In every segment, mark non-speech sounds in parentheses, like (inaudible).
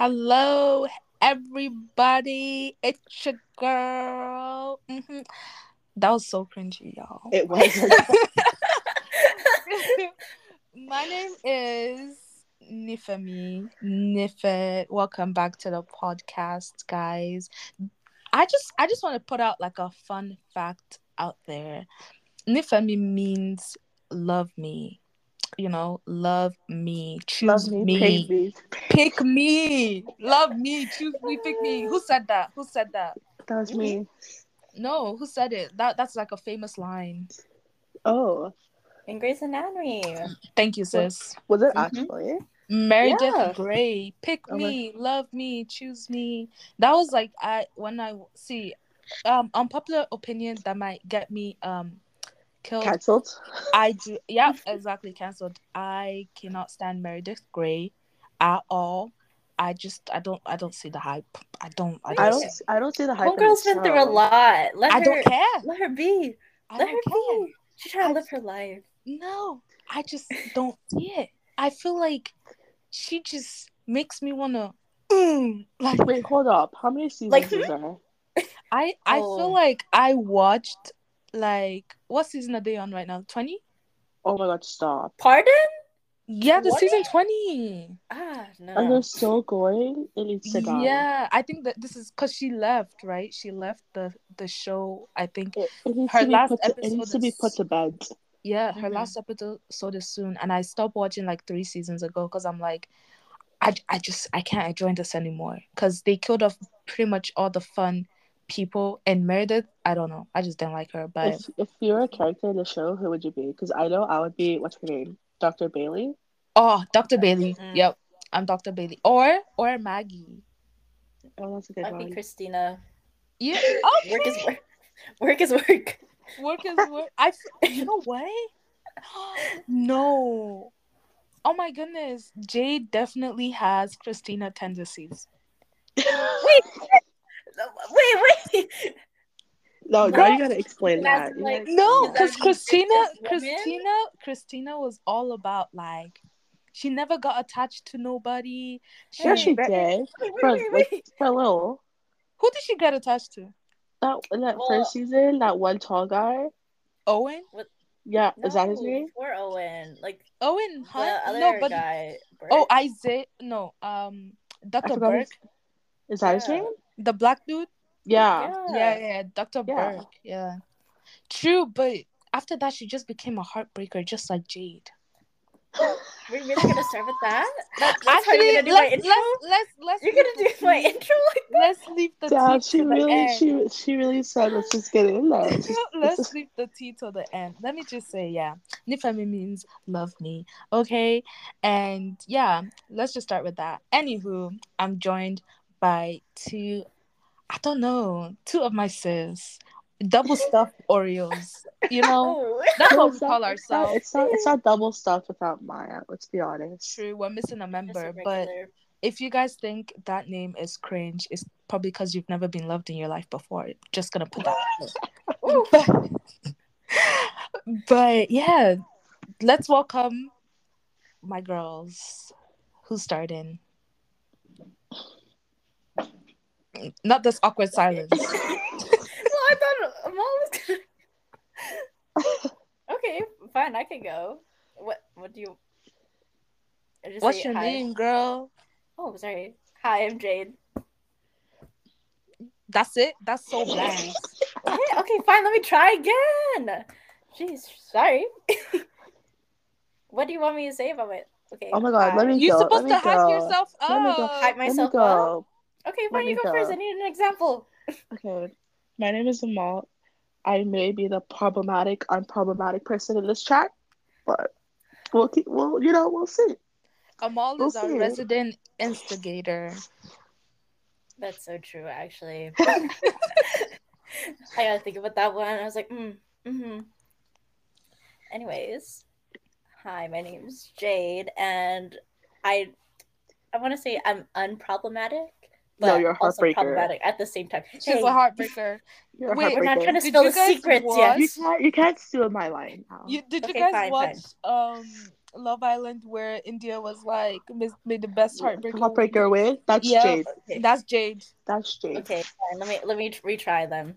Hello, everybody. It's your girl. Mhm. That was so cringy, y'all. It was. (laughs) My name is Nifemi. Nife. Welcome back to the podcast, guys. I just I just want to put out like a fun fact out there. Nifemi means love me. You know, love me, choose Love me, me, me. pick me, love me, choose me, pick me. Who said that? Who said that? That was me. No, who said it? That that's like a famous line. Oh, in Grey's Anatomy. Thank you, sis. was it Mhm. actually? Meredith Yeah. Grey, pick Oh my- me, love me, choose me. That was like I when I see um unpopular opinion that might get me um killed. Cancelled. I (laughs) do yeah, exactly cancelled. I cannot stand Meredith Grey at all. I just I don't I don't see the hype. I don't I don't, I don't. see- I don't see the hype. in Homegirl's the been through a lot. Let I her, don't care. Let her be. I Let her care. be. She's trying I- to live her life. No, I just (laughs) don't see it. I feel like she just makes me wanna mm, like Wait, hold up. How many seasons Like- is there? I I Oh. feel like I watched like what season are they on right now? Twenty? Oh my god, stop. Pardon? Yeah, the 20? season twenty. Ah, no. And they're still going. It needs to die. Yeah, I think that this is because she left, right? She left the the show. I think It, it Her last put to, it episode needs to be put to bed. yeah, her Mhm. last episode is soon, and I stopped watching like three seasons ago because I'm like, I I just I can't enjoy this anymore because they killed off pretty much all the fun people and Meredith. I don't know. I just didn't like her, but If if you were a character in the show, who would you be? Because I know I would be. What's her name? Dr. Bailey. oh, Dr. Bailey. Mm. Yep, I'm Dr. Bailey or or Maggie. Oh, that's a good I'd be one. Cristina. Yeah. (laughs) Work is work. Work is work. Work is work. I. f- You know what? (gasps) no. Oh my goodness, Jade definitely has Cristina tendencies. (laughs) Wait. Wait, wait. No, No. now you gotta explain that. Like- gotta No, because Cristina. Cristina, Cristina was all about like she never got attached to nobody. She, Yeah, she did. Wait, For, wait, wait, like, for a little. who did she get attached to? That in that Well- first season, that one tall guy. Owen. Yeah, is that his name? Or Owen. Like Owen, the huh? No, but guy. oh, Burke. Isaiah. No, um, Dr. Burke, his- Is that his name? The black dude. Yeah. Yeah, yeah, Dr. Yeah. Burke. Yeah, true. But after that, she just became a heartbreaker, just like Jade. (gasps) We're really gonna start with that? that that's how Actually, you're gonna do let's, intro? let's let's let's You're gonna do the my intro like Let's leave the Yeah, tea she to the really, end. she she really said, let's just get in there. (laughs) (laughs) Let's just- let's Let's just- leave the tea till the end. Let me just say, yeah, Nifemi means love me, okay? And yeah, let's just start with that. Anywho, I'm joined by two, I don't know, two of my sis, double stuffed Oreos. You know, (laughs) that's what we call ourselves. It's not, it's not double stuffed without Maya. Let's be honest. True, we're missing a Just a member, but if you guys think that name is cringe, it's probably because you've never been loved in your life before. Just gonna put that. out there. Ooh. but, but yeah, let's welcome my girls. Who's starting? Not this awkward silence. (laughs) well, I thought I'm always gonna... Okay, fine, I can go. What what do you just What's say your hi. name, girl? Oh, sorry. Hi, I'm Jade. That's it. That's so bland. Okay, (laughs) okay, fine, let me try again. Jeez, sorry. (laughs) what do you want me to say about it? Okay. Oh my God, let hi. me- You're go, supposed let to me hype yourself up. Let me go. Hype Let me myself up. Go. Okay, let fine, me you go, go. first. I need an example. Okay. My name is Amal. I may be the problematic, unproblematic person in this chat, but we'll keep, we'll, you know, we'll see. Amal We'll is our resident instigator. That's so true, actually. (laughs) (laughs) I gotta think about that one. I was like, mm, mm-hmm. Anyways, hi, my name's Jade, and I, I want to say I'm unproblematic, but No, you're a also heartbreaker. problematic at the same time. She's Hey, a heartbreaker. You're a Wait, we're not trying to Did spill the secrets watch- yet. You can't, you can't steal my line now. You, did you Okay, guys fine, watch um Love Island where India was like mis- made the best heartbreaker. Heartbreaker win. That's Yeah. Jade. Okay. That's Jade. That's Jade. Okay, fine. let me let me retry them.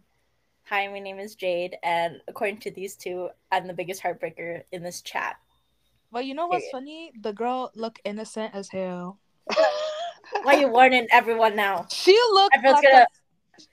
Hi, my name is Jade, and according to these two, I'm the biggest heartbreaker in this chat. But you know what's Period. funny? The girl looked innocent as hell. (laughs) Why are you warning everyone now? She looked Everyone's like gonna-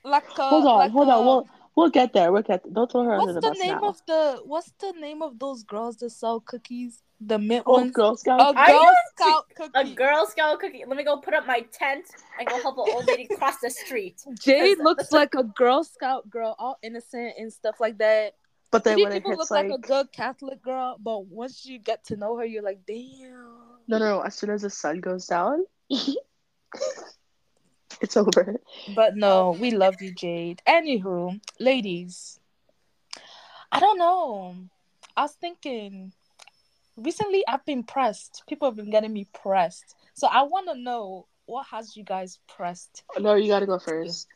a, like a hold on, like hold a- on. We'll we'll get there. We'll get. Don't throw her What's under the, the, bus name now. of the What's the name of those girls that sell cookies? The mint Oh, ones. Girl Scout. I Girl know Scout A cookie. Girl Scout cookie. Let me go put up my tent and go help an old lady cross the street. Jade looks like a Girl Scout girl, all innocent and stuff like that. But then She when it people hits look like, like, a good Catholic girl, but once you get to know her, you're like, damn. no, no, no. As soon as the sun goes down, (laughs) (laughs) it's over. But no, we love you, Jade. Anywho, ladies, I don't know. I was thinking recently I've been pressed. People have been getting me pressed. So I want to know what has you guys pressed. Oh, no, you gotta go first.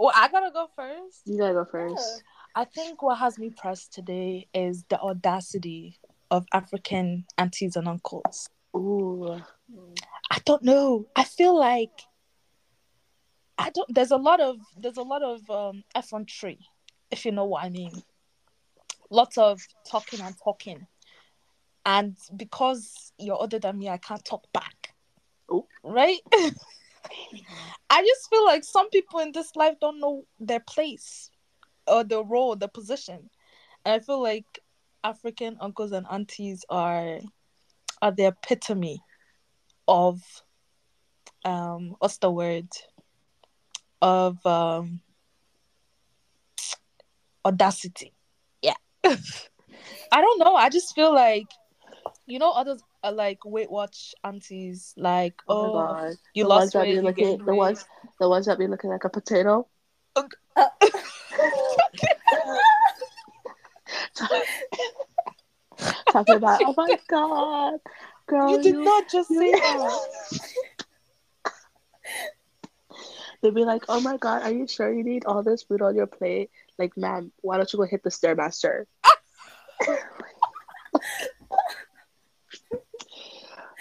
Well, I gotta go first. You gotta go first. I think what has me pressed today is the audacity of African aunties and uncles. Ooh. I don't know. I feel like I don't. There's a lot of there's a lot of um effrontery, if you know what I mean. Lots of talking and talking, and because you're older than me, I can't talk back. Oh. Right. (laughs) I just feel like some people in this life don't know their place or the role, the position, and I feel like African uncles and aunties are are the epitome of um what's the word? Of um audacity. Yeah. (laughs) I don't know. I just feel like you know others are like weight watch aunties like Oh, oh, god. you the lost weight you looking, the ones, the ones that be looking like a potato. (laughs) (laughs) Talking about, oh my god, girl, you did not just you- say (laughs) that They'd be like, oh my god, are you sure you need all this food on your plate? Like, ma'am, why don't you go hit the stairmaster? (laughs)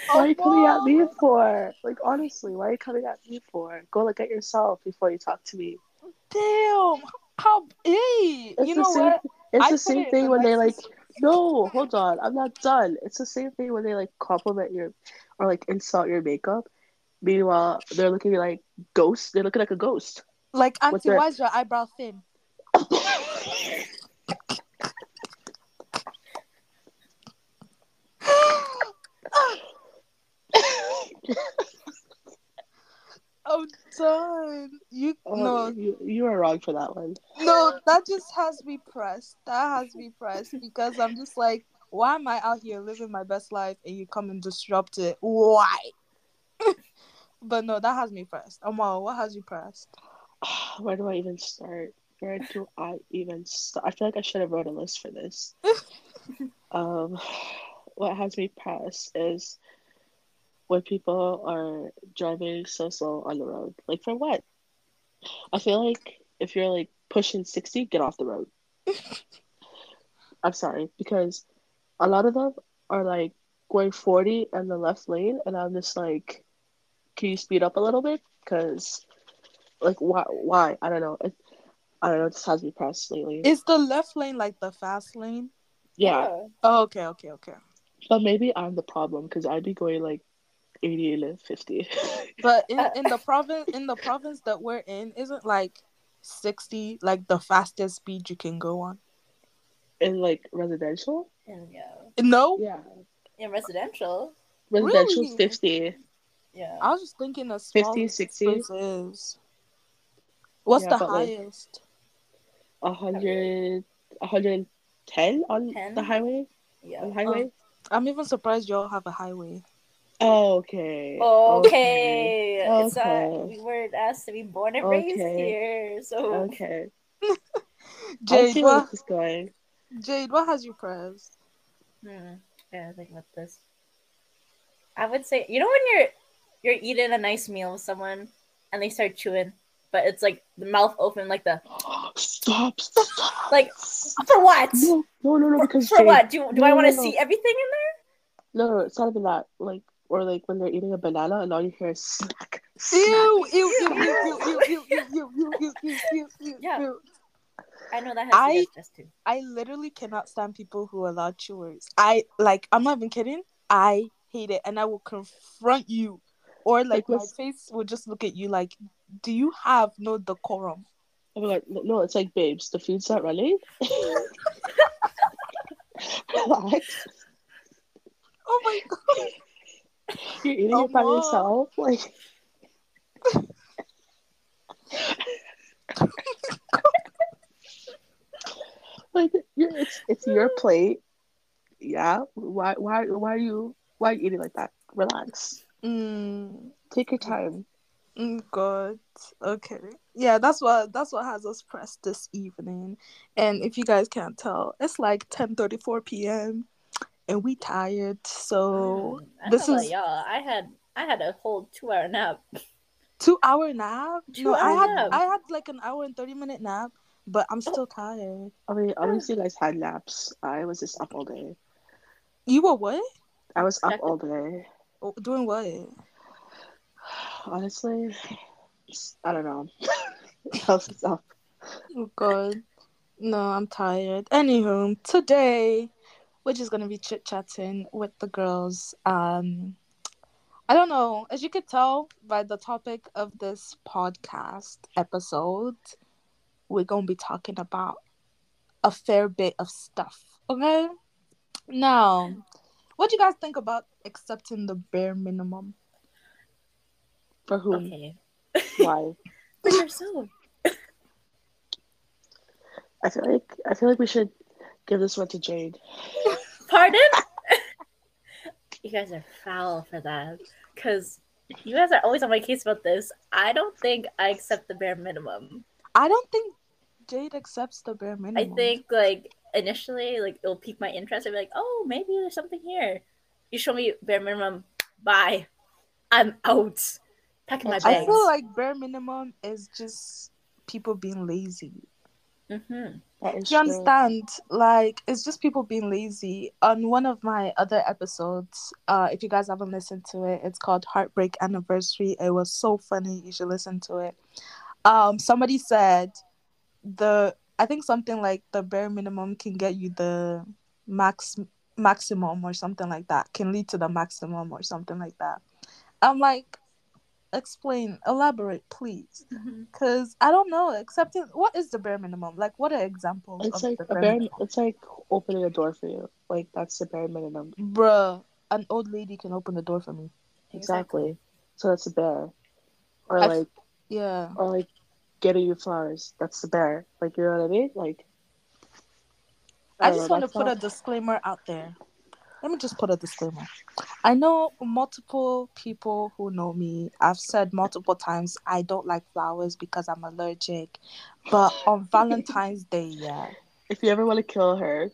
Why are you coming at me oh, for? Like, honestly, why are you coming at me for? Go look at yourself before you talk to me. damn how hey It's you the know same. what It's I the same it thing when they like. No, hold on. I'm not done. It's the same thing when they like compliment your or like insult your makeup. Meanwhile, they're looking like ghosts. They're looking like a ghost. like auntie their- why is your eyebrow thin (laughs) (laughs) (laughs) I'm done. You Oh, no you you are wrong for that one. no that just has me pressed. That has me pressed because I'm just like, why am I out here living my best life and you come and disrupt it? Why? (laughs) but no, that has me pressed. Amal, what has you pressed? (sighs) Where do I even start? Where do I even start? I feel like I should have wrote a list for this. (laughs) um, (sighs) what has me pressed is when people are driving so slow on the road. Like for what? I feel like if you're like pushing sixty, get off the road. (laughs) I'm sorry because a lot of them are like going forty in the left lane, and I'm just like, can you speed up a little bit? Because like why? Why? I don't know. It, I don't know. This has me pressed lately. Is the left lane like the fast lane? yeah, Oh, okay, okay, okay. but maybe I'm the problem because I'd be going like eighty to fifty. (laughs) But in, in the province in the province that we're in, isn't like sixty like the fastest speed you can go on? in like residential. And yeah, No, Yeah, in residential, residential Really? fifty. yeah. I was just thinking a small 50, 60? is. What's Yeah, the but, like, highest? A hundred, a hundred and ten on 10? the highway. yeah. On the highway. Um, I'm even surprised y'all have a highway. Okay. Okay. It's Okay. uh, we weren't asked to be born and raised Okay. here, so Okay. (laughs) I Jade, see where what? this is going. Jade, what has you pressed? Hmm. Yeah, I think about this. I would say, you know, when you're you're eating a nice meal with someone and they start chewing, but it's like the mouth open, like the (gasps) Stop. Stop. like for what? No, no, no, no. For, Because for Jade, what? Do do no, I want to no, no. see everything in there? No, no, it's not even that. Like, or like when they're eating a banana and all you hear is smack. smack. Ew, ew, ew, ew, ew, ew, ew, ew, ew, ew, ew, ew, ew, ew, Yeah. ew. I know that has I- to too. I literally cannot stand people who are loud chewers. I like. I'm not even kidding. I hate it, and I will confront you, or like Like, my what's- face will just look at you like, "Do you have no decorum?" I'm like, no, it's like, babes, the food's not running. Relax. Oh my god! You're eating Oh, it by Mom. yourself. (laughs) Like, like you're, it's it's your plate. Yeah. Why why why are you why are you eating like that? Relax. Mm, Take your time. mm, God. Okay. Yeah, that's what that's what has us pressed this evening. And if you guys can't tell, it's like 10:34 p.m. and we tired. So (sighs) I this is- about y'all. I had I had a whole two hour nap. two hour nap. Two no, I hour had nap. I had like an hour and 30 minute nap, but I'm oh. still tired. I mean, at least you guys had naps. I was just up all day. You were what? I was up all day. Oh, Doing what? (sighs) Honestly, I don't know. How's this up? Oh God. No, I'm tired. Anywho, today we're just gonna be chit chatting with the girls. Um I don't know, as you could tell by the topic of this podcast episode, we're gonna be talking about a fair bit of stuff. Okay? Now, what do you guys think about accepting the bare minimum? For whom? Okay. Why? (laughs) For yourself. I feel like I feel like we should give this one to Jade. (laughs) Pardon? (laughs) you guys are foul for that. Because you guys are always on my case about this. I don't think I accept the bare minimum. I don't think Jade accepts the bare minimum. I think like initially like it'll pique my interest. I'll be like, oh maybe there's something here. You show me bare minimum, bye. I'm out. Packing my bags. I feel like bare minimum is just people being lazy. Mm-hmm. Do you true. understand? Like, it's just people being lazy. On one of my other episodes, uh, if you guys haven't listened to it, it's called Heartbreak Anniversary. It was so funny. You should listen to it. Um, somebody said the I think something like the bare minimum can get you the max maximum or something like that. Can lead to the maximum or something like that. I'm like, explain, elaborate, please. Mm-hmm. Cause I don't know. Accepting what is the bare minimum? Like, what are examples It's of like bare, bare. minimum? It's like opening a door for you. Like that's the bare minimum. Bruh, an old lady can open the door for me. Exactly. So that's a bare. Or I like, Yeah. or like, getting you flowers. That's the bare. Like you know what I mean? Like. I don't just know, want to put a disclaimer out there. Let me just put a disclaimer. I know multiple people who know me. I've said multiple times I don't like flowers because I'm allergic. But on (laughs) Valentine's Day, yeah. If you ever want to kill her,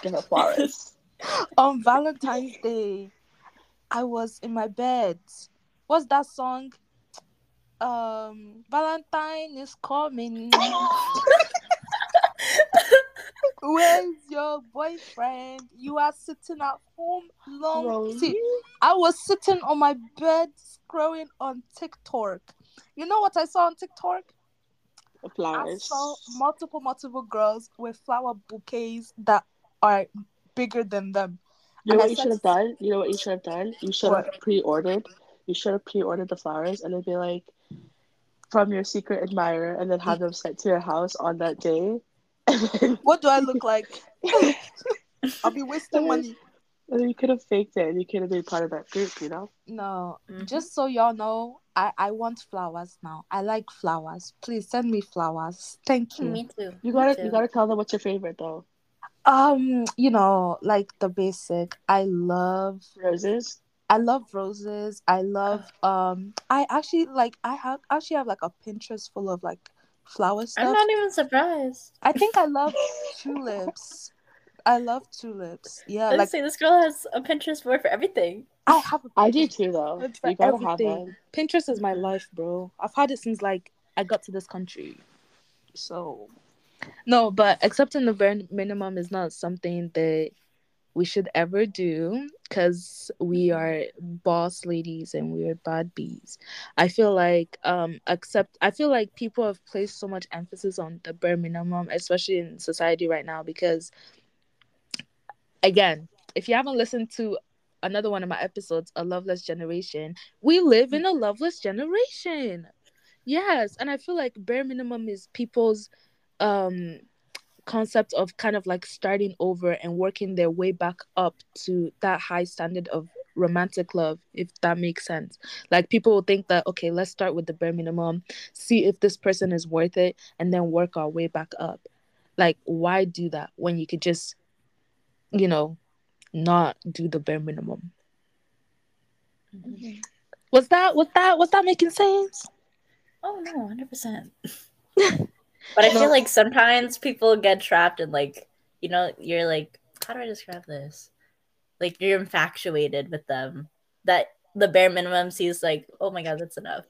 get her flowers. (laughs) On Valentine's Day, I was in my bed. What's that song? Um, Valentine is coming. (laughs) Where's your boyfriend? You are sitting at home long. Lonely? See, I was sitting on my bed scrolling on TikTok. You know what I saw on TikTok? Flowers. I saw multiple, multiple girls with flower bouquets that are bigger than them. You know and I what you should have done? You know what you should have done? You should have pre-ordered. You should have pre-ordered the flowers, and it'd be like from your secret admirer, and then have (laughs) them sent to your house on that day. And (laughs) then, What do I look like? I'll be wasting money. and you could have faked it, and you could have been part of that group. You know? No, Mhm. just so y'all know, I I want flowers now. I like flowers. Please send me flowers. Thank you. Me too. You gotta too. you gotta tell them what's your favorite though. Um, you know, like the basic. I love Roses. I love roses. I love um I actually like I have actually have like a Pinterest full of like flower stuff. I'm not even surprised. I think I love (laughs) tulips. I love tulips. Yeah, Let's like say this girl has a Pinterest board for everything. I have a I do too though. For You gotta have everything. one. Pinterest is my life, bro. I've had it since like I got to this country. So no, but accepting the bare minimum is not something that we should ever do because we are boss ladies and we are bad bees. I feel like um except I feel like people have placed so much emphasis on the bare minimum, especially in society right now, because again, if you haven't listened to another one of my episodes, A Loveless Generation, we live in a loveless generation. Yes. And I feel like bare minimum is people's um concept of kind of like starting over and working their way back up to that high standard of romantic love if that makes sense like people will think that okay let's start with the bare minimum see if this person is worth it and then work our way back up like why do that when you could just you know not do the bare minimum Mhm. was that was that was that making sense Oh no, hundred percent. (laughs) But I feel like sometimes people get trapped in like, you know, you're like, how do I describe this? Like you're infatuated with them. That the bare minimum sees like, oh my god, that's enough.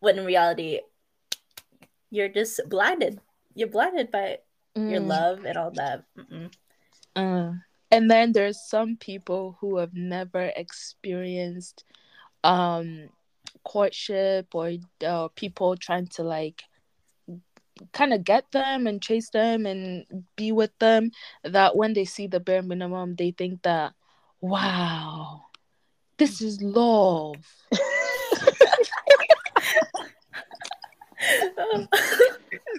When in reality, you're just blinded. You're blinded by your Mm. love and all that. Uh, and then there's some people who have never experienced um courtship or uh, people trying to like kind of get them and chase them and be with them that when they see the bare minimum they think that wow this is love (laughs)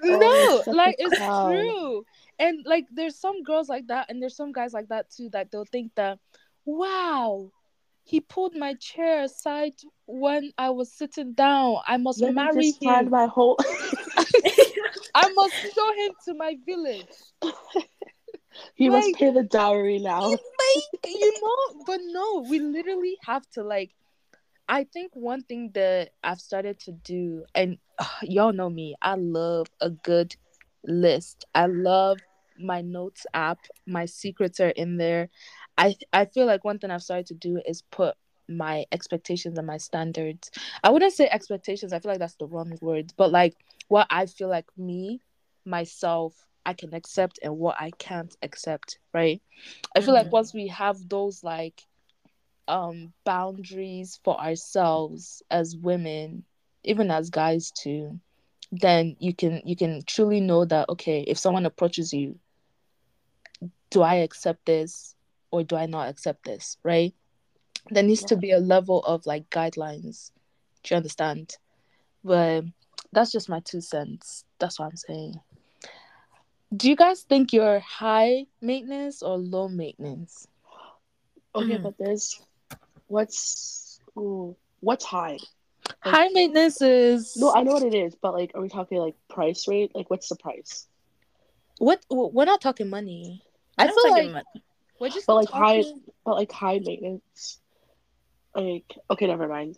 no like it's clown. true and like there's some girls like that and there's some guys like that too that they'll think that wow he pulled my chair aside when i was sitting down. I must Let me marry just him. my whole. (laughs) (laughs) i must show him to my village. He must pay the dowry now. like (laughs) you know but no we literally have to like i think one thing that i've started to do and uh, y'all know me i love a good list. I love my notes app my secrets are in there i i feel like one thing i've started to do is put my expectations and my standards. I wouldn't say expectations i feel like that's the wrong word but like what i feel like me myself i can accept and what i can't accept right? I feel like Mhm. once we have those like um boundaries for ourselves as women, even as guys too, then you can you can truly know that okay, if someone approaches you, do I accept this or do I not accept this, right? There needs to be a level of like guidelines. Do you understand? But that's just my two cents. That's what I'm saying. Do you guys think you're high maintenance or low maintenance? Okay, Mhm. but there's what's ooh, what's high? Like- High maintenance is No, I know what it is, but like, are we talking like price rate? Like, what's the price? what we're not talking money. I, don't feel think like it mu- we're just But like high, but like high maintenance. Like, okay, never mind.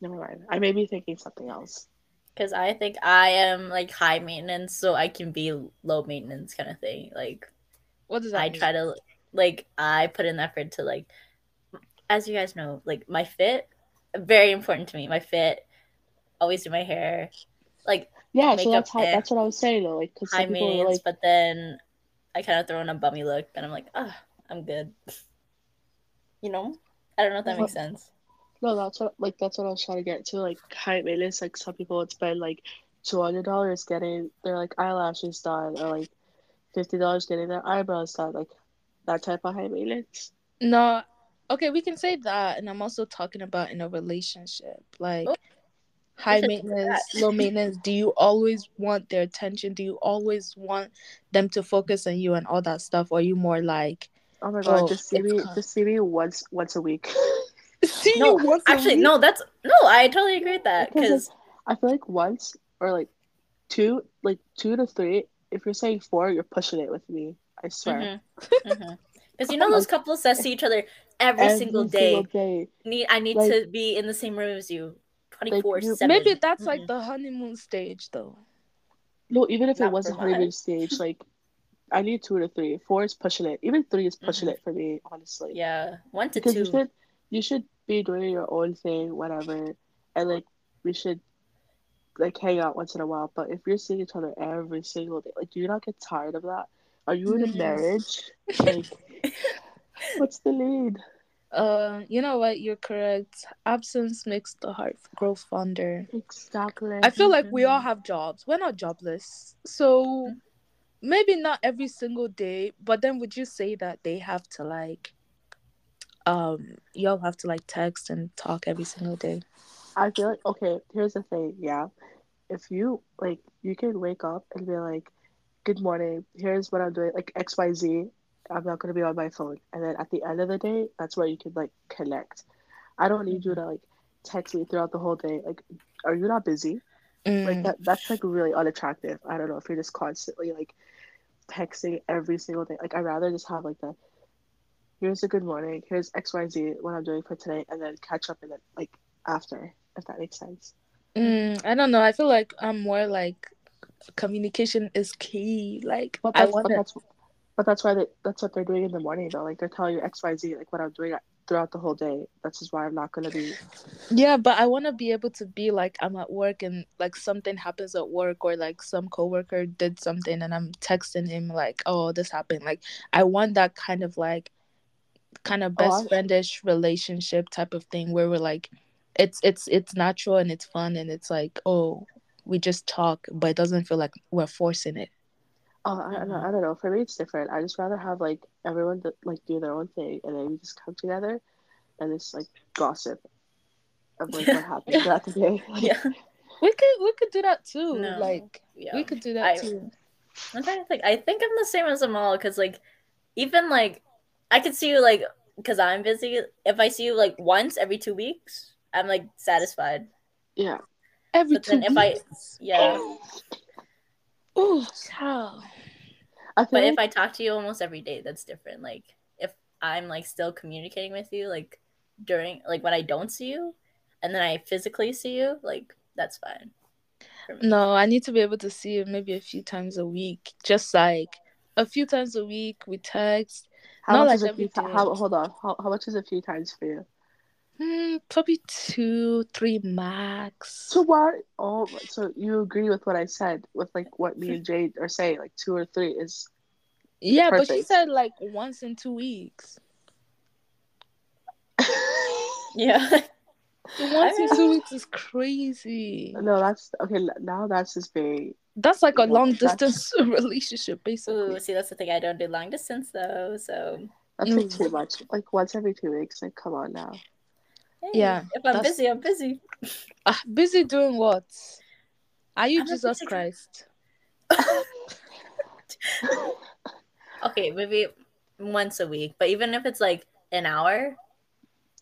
Never mind. I may be thinking something else. Because I think I am like high maintenance, so I can be low maintenance kind of thing. Like What does that I mean? try to like I put in effort to like, as you guys know, like my fit, very important to me. My fit, always do my hair, like Yeah, so that's how. That's what I was saying though. Like, because high some people are maintenance, like, but then I kind of throw in a bummy look, and I'm like, ah, I'm good. You know, I don't know if that makes sense. no, that's what like that's what I was trying to get to. Like high maintenance. Like some people would spend like two hundred dollars getting their like eyelashes done, or like fifty dollars getting their eyebrows done. Like that type of high maintenance. No. Okay, we can say that, and I'm also talking about in a relationship, like Oh, high maintenance, low maintenance. Do you always want their attention? Do you always want them to focus on you and all that stuff? Or are you more like, Oh my god, Oh, just see it's me, just see me once once a week. (laughs) see No, you once a Actually, week? no, that's no. I totally agree with that Because, because I feel like once or like two, like two to three. If you're saying four, you're pushing it with me. I swear. Mm-hmm. Mm-hmm. because you know (laughs) those couples that see each other every, Every single day. single day. Need I need Like- to be in the same room as you, twenty four you- seven. Maybe that's like the honeymoon stage, though. No, even if it was a for honeymoon mine. stage, like I need two to three. Four is pushing it. Even three is pushing Mhm. it for me, honestly. yeah one to Because two. you should you should be doing your own thing, whatever. And like we should like hang out once in a while. But if you're seeing each other every single day, like do you not get tired of that? Are you in a Mhm. marriage? (laughs) Like What's the lead? Uh, you know what? You're correct. Absence makes the heart grow fonder. Exactly. I feel like we all Mhm. have jobs. We're not jobless, so maybe not every single day. But then, would you say that they have to like, um, y'all have to like text and talk every single day? I feel like okay. Here's the thing. Yeah, if you like, you can wake up and be like, "Good morning. Here's what I'm doing." Like X Y Z. I'm not gonna be on my phone. And then at the end of the day, that's where you can like connect. I don't need you to like text me throughout the whole day. Like, are you not busy? Like Mm, that. That's like really unattractive. I don't know if you're just constantly like texting every single day. Like I'd rather just have like the here's a good morning, here's XYZ what I'm doing for today, and then catch up and then like after, if that makes sense. mm, I don't know. I feel like I'm more like communication is key. Like But I that's but want to. that's but that's why they, that's what they're doing in the morning though. Like they're telling you XYZ like what I'm doing throughout the whole day. That's just why I'm not gonna be Yeah, but I want to be able to be like I'm at work and like something happens at work or like some coworker did something and I'm texting him like, "Oh, this happened." Like I want that kind of like kind of Oh, best I- friendish relationship type of thing where we're like it's it's it's natural and it's fun and it's like, "Oh, we just talk, but it doesn't feel like we're forcing it." Oh, I, I, don't- um, I don't know. For me, it's different. I just rather have like everyone that, like do their own thing, and then we just come together and just like gossip of like what (laughs) happened throughout the day. Like, (laughs) Yeah. (laughs) We could we could do that too. No. Like Yeah. we could do that I- too. I'm trying to think. I think I'm the same as Amal because, like, even like, I could see you like because I'm busy. If I see you like once every two weeks, I'm like satisfied. yeah. Every But two then if I- Yeah. Oh, child. I But if I talk to you almost every day, that's different. Like, if I'm like still communicating with you, like during like when I don't see you, and then I physically see you, like that's fine. No, I need to be able to see you maybe a few times a week. Just like a few times a week, we text. how not much like is a few ti- how hold on how, how much is a few times for you? Hmm, probably two, three max. So what? Oh, so you agree with what I said with like what me and Jade are saying? Like two or three is yeah, but she said like once in two weeks. (laughs) Yeah. Once in two weeks is crazy. no, that's okay. Now that's just very That's like a Well, long that's- distance (laughs) relationship, basically. Ooh, see, that's the thing. I don't do long distance though, so that's like Mm. too much. Like once every two weeks. Like come on now. Hey, Yeah, If I'm busy, I'm busy. Ah, busy doing what? Are you I'm Jesus busy. Christ? (laughs) Okay, maybe once a week, but even if it's like an hour,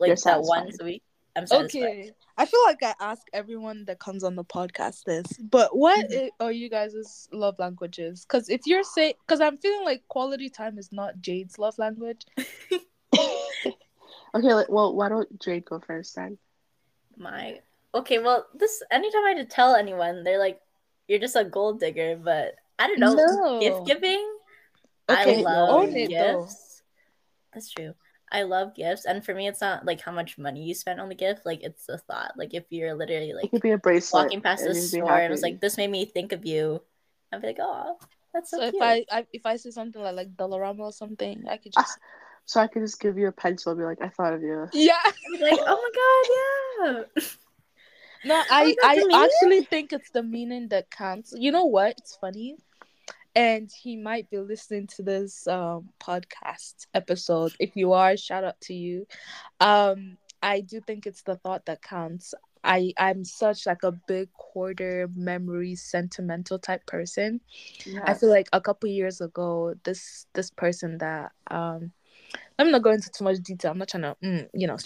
You're like that satisfied. once a week, I'm satisfied. Okay. I feel like I ask everyone that comes on the podcast this, but what Mhm. are you guys' love languages? Because if you're saying, because I'm feeling like quality time is not Jade's love language. (laughs) Okay, like, well, why don't Jade go first then? My okay, well, this anytime I had to tell anyone, they're like, "You're just a gold digger," but I don't know. No. Gift giving, Okay, I love own though. gifts. That's true. I love gifts, and for me, it's not like how much money you spent on the gift. Like it's the thought. Like if you're literally It like could be a bracelet. walking past and the you'd store and was happy. like, "This made me think of you," I'd be like, "Oh, that's so, So if. I, I if I say something like like Dollarama or something, I could Ah. just So I could just give you a pencil and be like, I thought of you. yeah. (laughs) Like, "Oh my god, yeah." No, I that I actually think it's the meaning that counts. You know what? It's funny. And he might be listening to this um podcast episode. If you are, shout out to you. Um I do think it's the thought that counts. I I'm such like a big quarter memory, sentimental type person. I feel like a couple years ago, this this person that um, I'm not going into too much detail. I'm not trying to mm, you know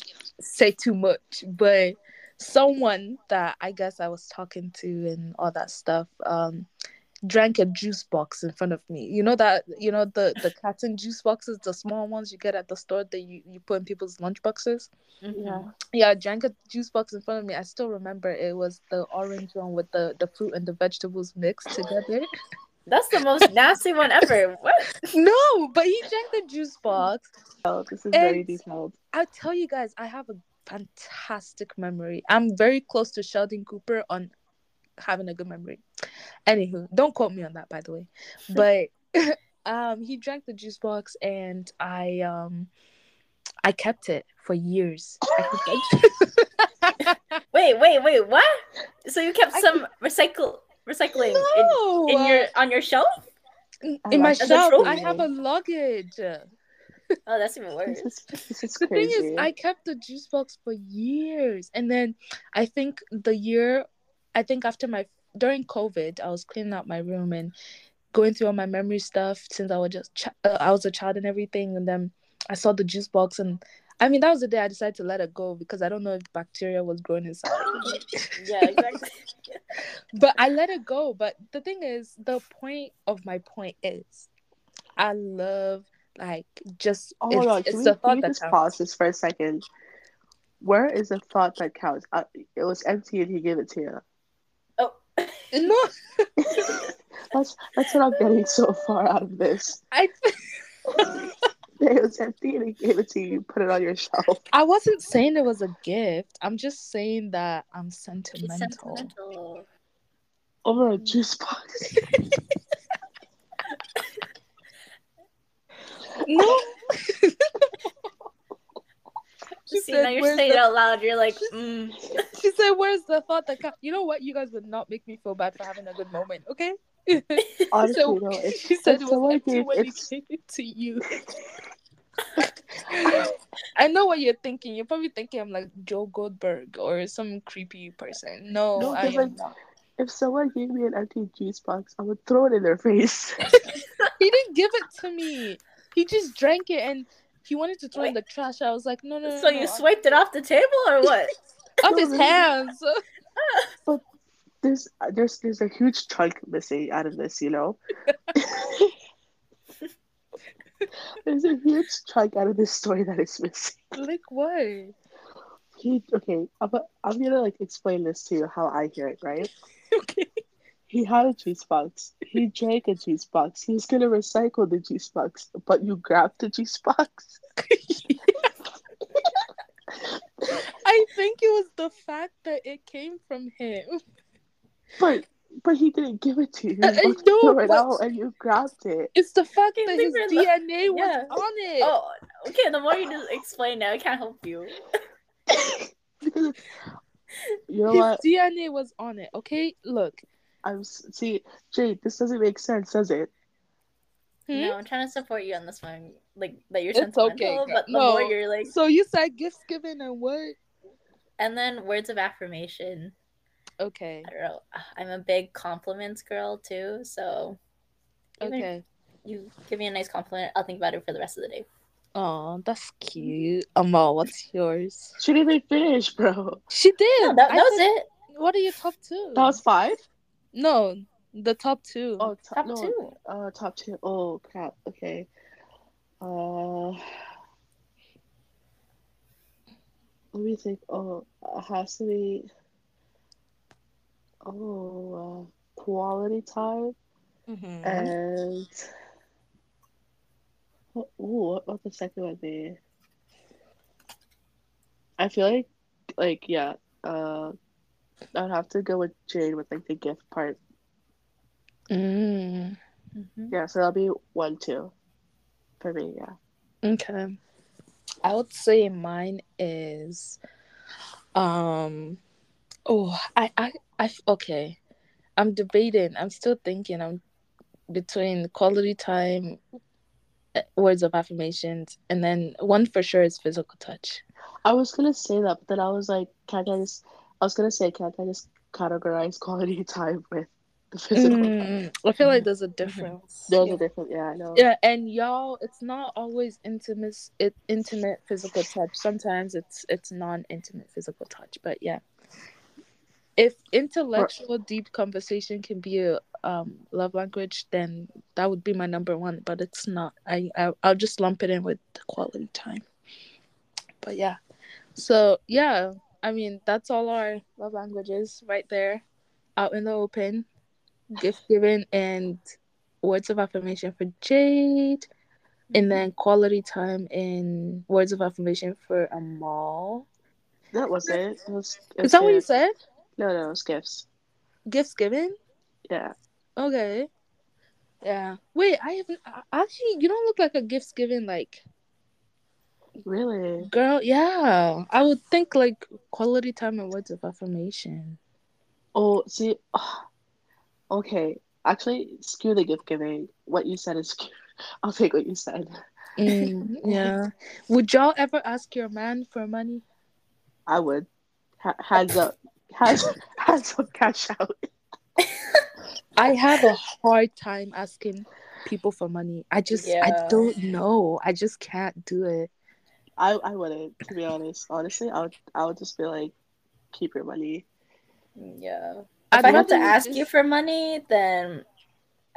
say too much, but someone that I guess I was talking to and all that stuff um drank a juice box in front of me. You know that you know the the carton juice boxes, the small ones you get at the store that you you put in people's lunch boxes. Mhm. yeah. Yeah, I drank a juice box in front of me. I still remember it was the orange one with the the fruit and the vegetables mixed together. (laughs) That's the most nasty one ever. What? (laughs) No, but he drank the juice box. Oh, this is very And- detailed. I'll tell you guys, I have a fantastic memory. I'm very close to Sheldon Cooper on having a good memory. Anywho, don't quote me on that, by the way. (laughs) But (laughs) um he drank the juice box and I um I kept it for years. (gasps) Wait, wait, wait. What? So you kept I- some recycle recycling no, in, in your on your shelf? in, in my like shelf. As a I have a luggage. (laughs) Oh, that's even (laughs) worse. This is this is thing crazy. is, I kept the juice box for years, and then I think the year, I think after my during COVID, I was cleaning out my room and going through all my memory stuff since I was just ch- uh, I was a child and everything, and then I saw the juice box and. I mean, that was the day I decided to let it go because I don't know if bacteria was growing inside. (laughs) yeah, exactly. (laughs) but I let it go. But the thing is, the point of my point is, I love like just Oh, it's, hold on. it's Can we, the can thought that just counts. pause this for a second? Where is the thought that counts? Uh, it was empty and he gave it to you. Oh, (laughs) No, That's that's what I'm getting so far out of this. I (laughs) It was empty and he gave it to you. You put it on your shelf. I wasn't saying it was a gift. I'm just saying that I'm sentimental. sentimental. Over a juice box. (laughs) No. (laughs) she See, said, now you're saying the-" it out loud. You're like, mm. She said, "Where's the thought that counts?" You know what? You guys would not make me feel bad for having a good moment, okay? (laughs) Honestly, (laughs) So- no. If, she said if it was someone empty gave- when if- he gave it to you. (laughs) I know what you're thinking. You're probably thinking I'm like Joe Goldberg or some creepy person. No, No, I am like, not. if someone gave me an empty juice box, I would throw it in their face. He didn't give it to me. He just drank it and he wanted to throw it in the trash. I was like, no, no, no. so no, you I- swiped it off the table or what? off his hands. no. There's there's there's a huge chunk missing out of this, you know. (laughs) there's a huge chunk out of this story that is missing. like what? He okay, I'm, I'm gonna like explain this to you how I hear it, right? (laughs) Okay. He had a juice box. He drank a juice box. He was gonna recycle the juice box, but you grabbed the juice box. (laughs) I think it was the fact that it came from him. But but he didn't give it to you. Uh, He I was it out and you grabbed it. It's the fact You that his it in DNA was Yeah. on it. Oh, okay. The more you just explain now, I can't help you. because (laughs) you know his what? DNA was on it. Okay, look. I'm see, Jade. This doesn't make sense, does it? Hmm? No, I'm trying to support you on this one. Like that you're It's sentimental, okay, but the No. more you're like, So you said gifts given and what? and then words of affirmation. Okay. I don't know. I'm a big compliments girl too, so Okay. you give me a nice compliment, I'll think about it for the rest of the day. Oh, that's cute. Amal, what's yours? She didn't even finish, bro. She did. No, that, that was said- it. What are your top two? That was five. no, the top two. Oh, top, Top no, two. Uh, top two. Oh crap. Okay. Uh, let me think. Oh, it has to be. Oh, uh, quality time Mhm. and. What, ooh, what what the second one be? I feel like, like yeah. Uh, I'd have to go with Jade with like the gift part. Mm, Yeah, so that'll be one, two, for me. Yeah. okay. I would say mine is um oh I I I okay. I'm debating. I'm still thinking. I'm between quality time, eh, words of affirmations, and then one for sure is physical touch. I was gonna say that, but then I was like, can't I just? I was gonna say, can't I just categorize quality (laughs) time with the physical? time? Mm, I feel like there's a difference. Those yeah. are different. Yeah, I know. Yeah, and y'all, it's not always intimate. It intimate physical touch. Sometimes it's it's non-intimate physical touch. But yeah, if intellectual deep conversation can be a um love language, then that would be my number one. But it's not. I, I I'll just lump it in with the quality time. But yeah, so yeah, I mean that's all our love languages right there, out in the open, gift giving and words of affirmation for Jade, and then quality time and words of affirmation for Amal. That was it. it was, it Is that what you said? No, no, it was gifts. Gifts given? Yeah. Okay. Yeah. Wait, I haven't. Actually, you don't look like a gifts given like Really? girl. Yeah, I would think like quality time and words of affirmation. Oh, see, (sighs) okay. Actually, screw the gift giving. What you said is, (laughs) I'll take what you said. Mm, yeah. (laughs) Would y'all ever ask your man for money? I would. Ha- hands up. Hands, (laughs) hands up, cash out. I have a hard time asking people for money. I just I don't know. I just can't do it. I, I wouldn't, to be honest. Honestly, I would, I would just be like, keep your money. Yeah. If I'd I have to ask just- you for money, then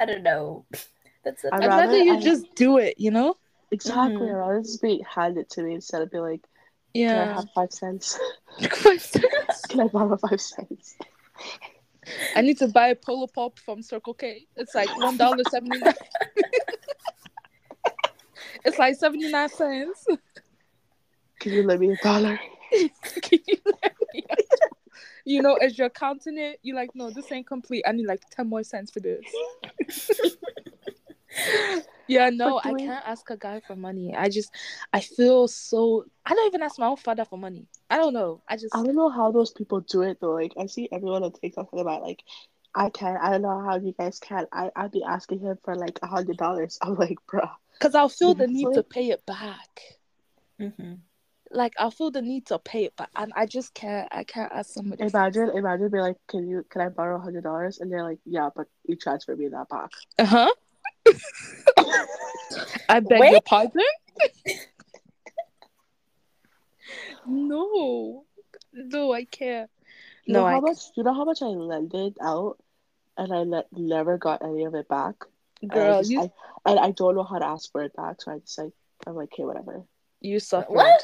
I don't know. (laughs) That's it. I'd I'd rather rather you I- just do it, you know? Exactly. Mhm. I'd rather just be handed to me instead of be like, can I Yeah. have five cents? (laughs) Five cents. Can I borrow five cents? I need to buy a Polar Pop from Circle K. It's like one dollar seventy nine. (laughs) it's like seventy nine cents. Can you lend me a dollar? (laughs) Can you let me? You know, as you're counting it, you're like, no, this ain't complete. I need like ten more cents for this. Yeah, no, I can't ask a guy for money. I just, I feel so. I don't even ask my own father for money. I don't know. I just, I don't know how those people do it though. Like I see everyone on TikTok talking about like I can't. I don't know how you guys can. I I'd be asking him for like a hundred dollars. (laughs) I'm like, bruh. because I'll feel the need to pay it back. hmm Like I'll feel the need to pay it back, and I just can't. I can't ask somebody. Imagine imagine be like, Can you can I borrow a hundred dollars? And they're like, Yeah, but you transfer me that back. Uh-huh. (laughs) I beg Wait. your pardon? (laughs) no. No, I can't. You No, know how I much you know how much I lended out and I let never got any of it back? And I girl, just- you I, and I don't know how to ask for it back, so I just like I'm like, okay, whatever. you suffered. What?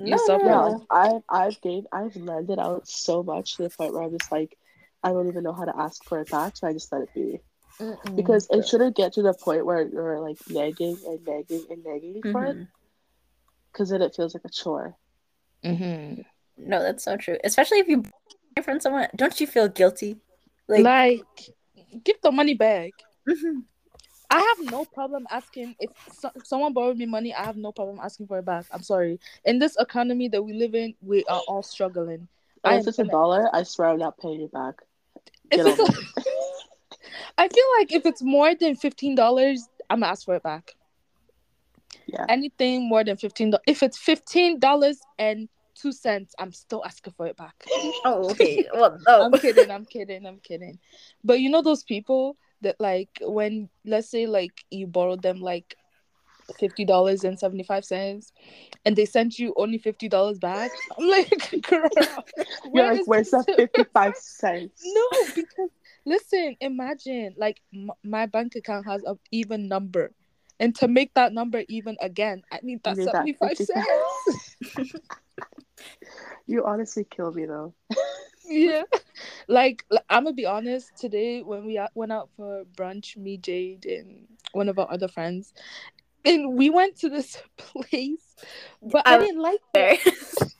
You No, suffered. Yeah, no. like I've I've gave I've lended out so much to the point where I'm just like I don't even know how to ask for it back, so I just let it be. Mm-mm. Because it shouldn't get to the point where you're like nagging and nagging and nagging for it, because then it feels like a chore. Mhm. No, that's so true. Especially if you buy from someone, don't you feel guilty? like, Like, give the money back. Mhm. I have no problem asking if, so- someone borrowed me money. I have no problem asking for it back. I'm sorry. In this economy that we live in, we are all struggling. And I if it's a dollar, I swear I'm not paying you back. If it's over like- (laughs) (laughs) I feel like if it's more than fifteen dollars, I'm gonna ask for it back. Yeah. Anything more than fifteen if it's fifteen dollars and two cents, I'm still asking for it back. (laughs) oh, okay. Well, oh. I'm kidding. I'm kidding. I'm kidding. But you know those people that like when let's say like you borrowed them like fifty dollars and seventy five cents, and they sent you only fifty dollars back. I'm like, (laughs) girl, (laughs) You're where like, where's that fifty-five cents? No, because listen, imagine like m- my bank account has an even number, and to make that number even again, I need that need seventy five 55. cents. (laughs) You honestly kill me though. (laughs) yeah, like, like, I'm gonna be honest. Today, when we out- went out for brunch, me, Jade, and one of our other friends, and we went to this (laughs) place, but I I- didn't like There. it.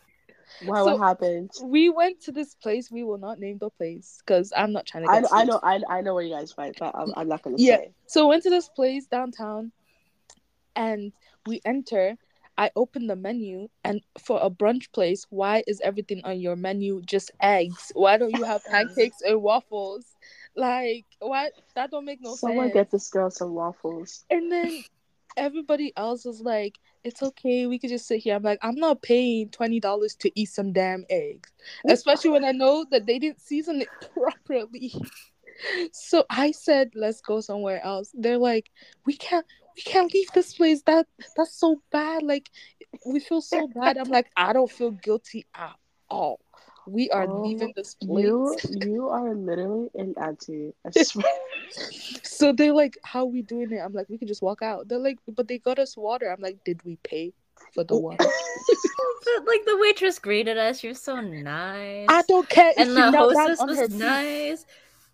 Why? So- what happened? We went to this place. We will not name the place because I'm not trying to. I, Get I know I, I know where you guys went, but I'm, I'm not gonna Yeah. say. So went to this place downtown, and we enter. I open the menu, and for a brunch place, why is everything on your menu just eggs? Why don't you have (laughs) pancakes and waffles? Like what? That don't make no Someone sense. Someone get this girl some waffles. And then everybody else was like, "It's okay, we could just sit here." I'm like, "I'm not paying twenty dollars to eat some damn eggs, especially when I know that they didn't season it (laughs) properly." So I said, "Let's go somewhere else." They're like, "We can't, we can't leave this place. That that's so bad. Like, we feel so bad." I'm like, "I don't feel guilty at all. We are Oh, leaving this place." You (laughs) you are literally an auntie. I (laughs) swear. So they're like, "How we doing it?" I'm like, "We can just walk out." They're like, "But they got us water." I'm like, "Did we pay for the water?" But, (laughs) like the waitress greeted us. She was so nice. I don't care if and she the knelt down hostess on her was feet. nice.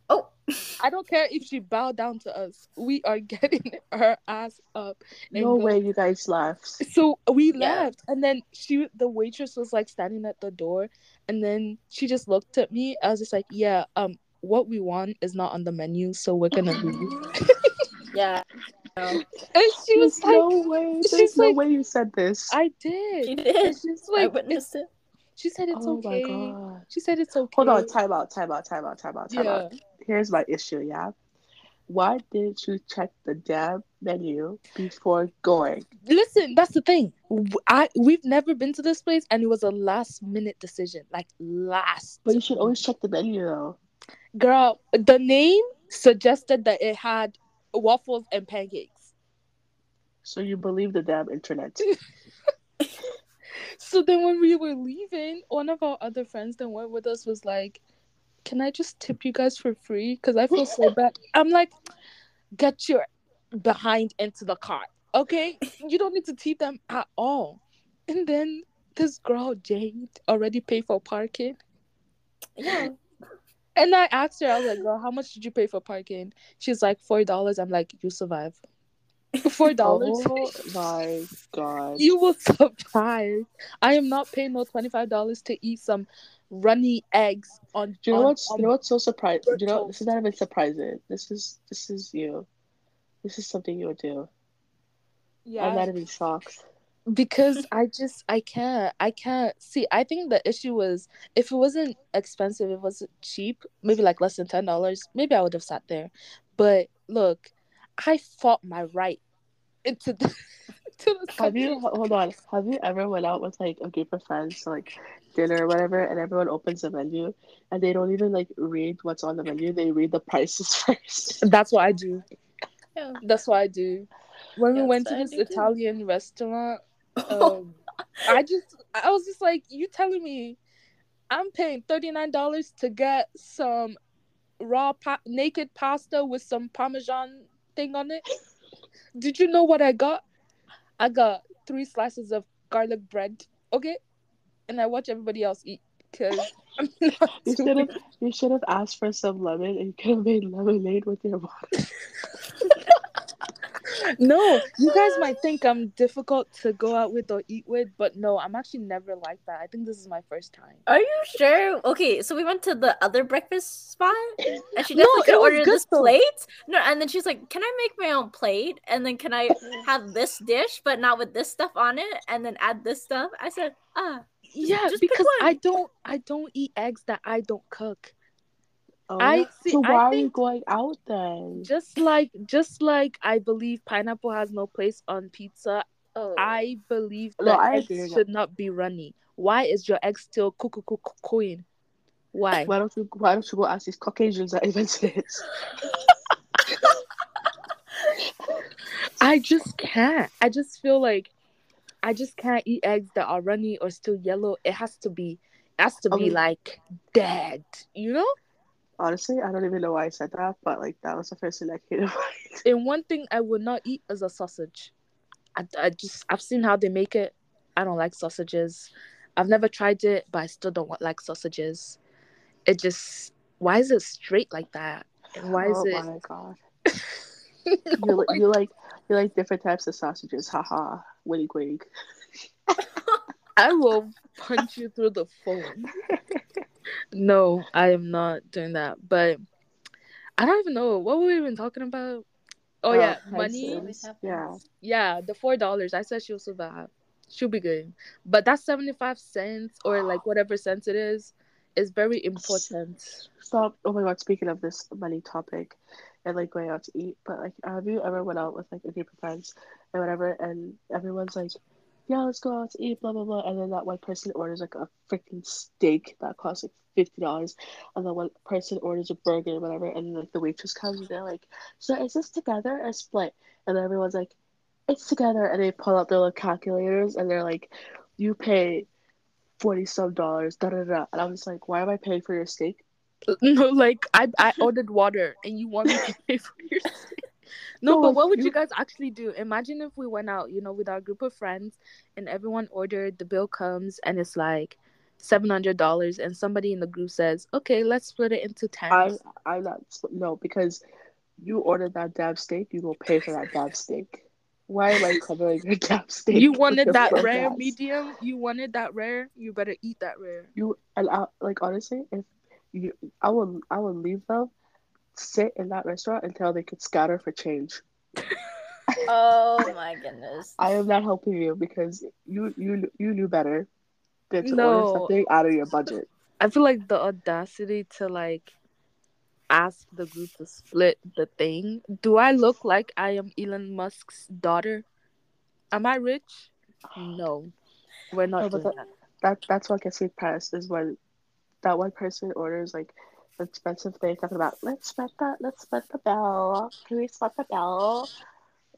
Oh, (laughs) I don't care if she bowed down to us. We are (laughs) getting her ass up. and No go- way you guys left. So we Yeah. left, and then she, the waitress, was like standing at the door, and then she just looked at me. I was just like, "Yeah, um, what we want is not on the menu, so we're gonna (laughs) leave." Yeah. No. And she was There's like, no way. There's no like- way you said this. I did. She did. she's I witnessed it. she said it's oh okay. my god. She said it's okay. Hold on, time out, time out, time out, time out, time Yeah. out. Here's my issue, yeah. Why didn't you check the damn menu before going? Listen, that's the thing. W- I we've never been to this place, and it was a last minute decision. Like last. But you should always check the menu though. Girl, the name suggested that it had waffles and pancakes. So you believe the damn internet. (laughs) So then when we were leaving, one of our other friends that went with us was like, Can I just tip you guys for free? Because I feel so bad. I'm like, Get your behind into the car. Okay? You don't need to tip them at all. And then this girl, Jade, already paid for parking. Yeah. And I asked her, I was like, girl, how much did you pay for parking? She's like, $4. I'm like, you survive. (laughs) $4. Oh my god. You will survive. I am not paying no twenty five dollars to eat some runny eggs on. Do you know on- what's on- you know what's so surprising? Do you know this is not even surprising. This is this is you. This is something you would do. Yeah. I'm not even shocked. Because I just I can't I can't see. I think the issue was if it wasn't expensive, it was cheap, maybe like less than ten dollars. Maybe I would have sat there. But look, I fought my right into the (laughs) to the Have you hold on? Have you ever went out with like a group of friends to like dinner or whatever, and everyone opens the menu and they don't even like read what's on the menu. They read the prices (laughs) first. That's what I do. Yeah. That's what I do. When we went to this do too. Italian restaurant, um, I just I was just like, you telling me I'm paying thirty nine dollars to get some raw pa- naked pasta with some parmesan thing on it? Did you know what I got? I got three slices of garlic bread. Okay, and I watch everybody else eat because (laughs) (laughs) You should have you should have asked for some lemon and you could have made lemonade with your water. (laughs) No, you guys might think I'm difficult to go out with or eat with, but no, I'm actually never like that. I think this is my first time. Are you sure? Okay, so we went to the other breakfast spot, and she No, definitely could order this though. plate. No, and then she's like, "Can I make my own plate? And then can I have this dish, but not with this stuff on it, and then add this stuff?" I said, "Ah, Yeah, just because. I don't I don't eat eggs that I don't cook. Oh, I see- so I why are you going out then? Just like just like I believe pineapple has no place on pizza, oh, I believe No, I eggs agree with should not be runny. Why is your egg still cuckoo cooing? Why? Why don't you why don't you go ask these Caucasians that invented it? I just can't. I just feel like I just can't eat eggs that are runny or still yellow. It has to be it has to be Um, like dead, you know? Honestly, I don't even know why I said that, but like that was the first thing that came to (laughs) mind. And one thing I would not eat is a sausage. I, I just I've seen how they make it. I don't like sausages. I've never tried it, but I still don't want, like sausages. It just why is it straight like that? And why is oh it? oh my god. (laughs) You, you like you like different types of sausages, haha. Wink wink. (laughs) I will punch you through the phone. (laughs) no, I am not doing that. But I don't even know what were we even talking about. Oh Uh, yeah, money. Yeah. Yeah, the four dollars. I said she'll survive. She'll be good. But that seventy five cents or like whatever cents it is is very important. Stop. Oh my god, speaking of this money topic and like going out to eat, but like have you ever went out with like a group of friends and whatever and everyone's like, Yeah, let's go out to eat, blah blah blah and then that one person orders like a freaking steak that costs like fifty dollars and then one person orders a burger or whatever and like the waitress comes and they're like, So is this together or split? And then everyone's like, It's together and they pull out their little calculators and they're like, You pay forty some dollars, da da da and I'm just like, Why am I paying for your steak? (laughs) No, like I I ordered water and you want me to pay for your steak. No, but what would you- guys actually do? Imagine if we went out, you know, with our group of friends and everyone ordered, the bill comes and it's like seven hundred dollars and somebody in the group says, Okay, let's split it into ten. I I'm not no because you ordered that damn steak, you will pay for that damn steak. Why am I covering your damn (laughs) steak? You wanted that rare medium. You wanted that rare. You better eat that rare. You and I, like honestly, if you, I will I will leave them sit in that restaurant until they could scatter for change. (laughs) Oh my goodness. I am not helping you because you you you knew better than to No. order something out of your budget. I feel like the audacity to like ask the group to split the thing. Do I look like I am Elon Musk's daughter? Am I rich? No. We're not No, but doing that. That that's what gets me pressed is when that one person orders like an expensive thing talking about let's split the let's split the bill. Can we split the bill?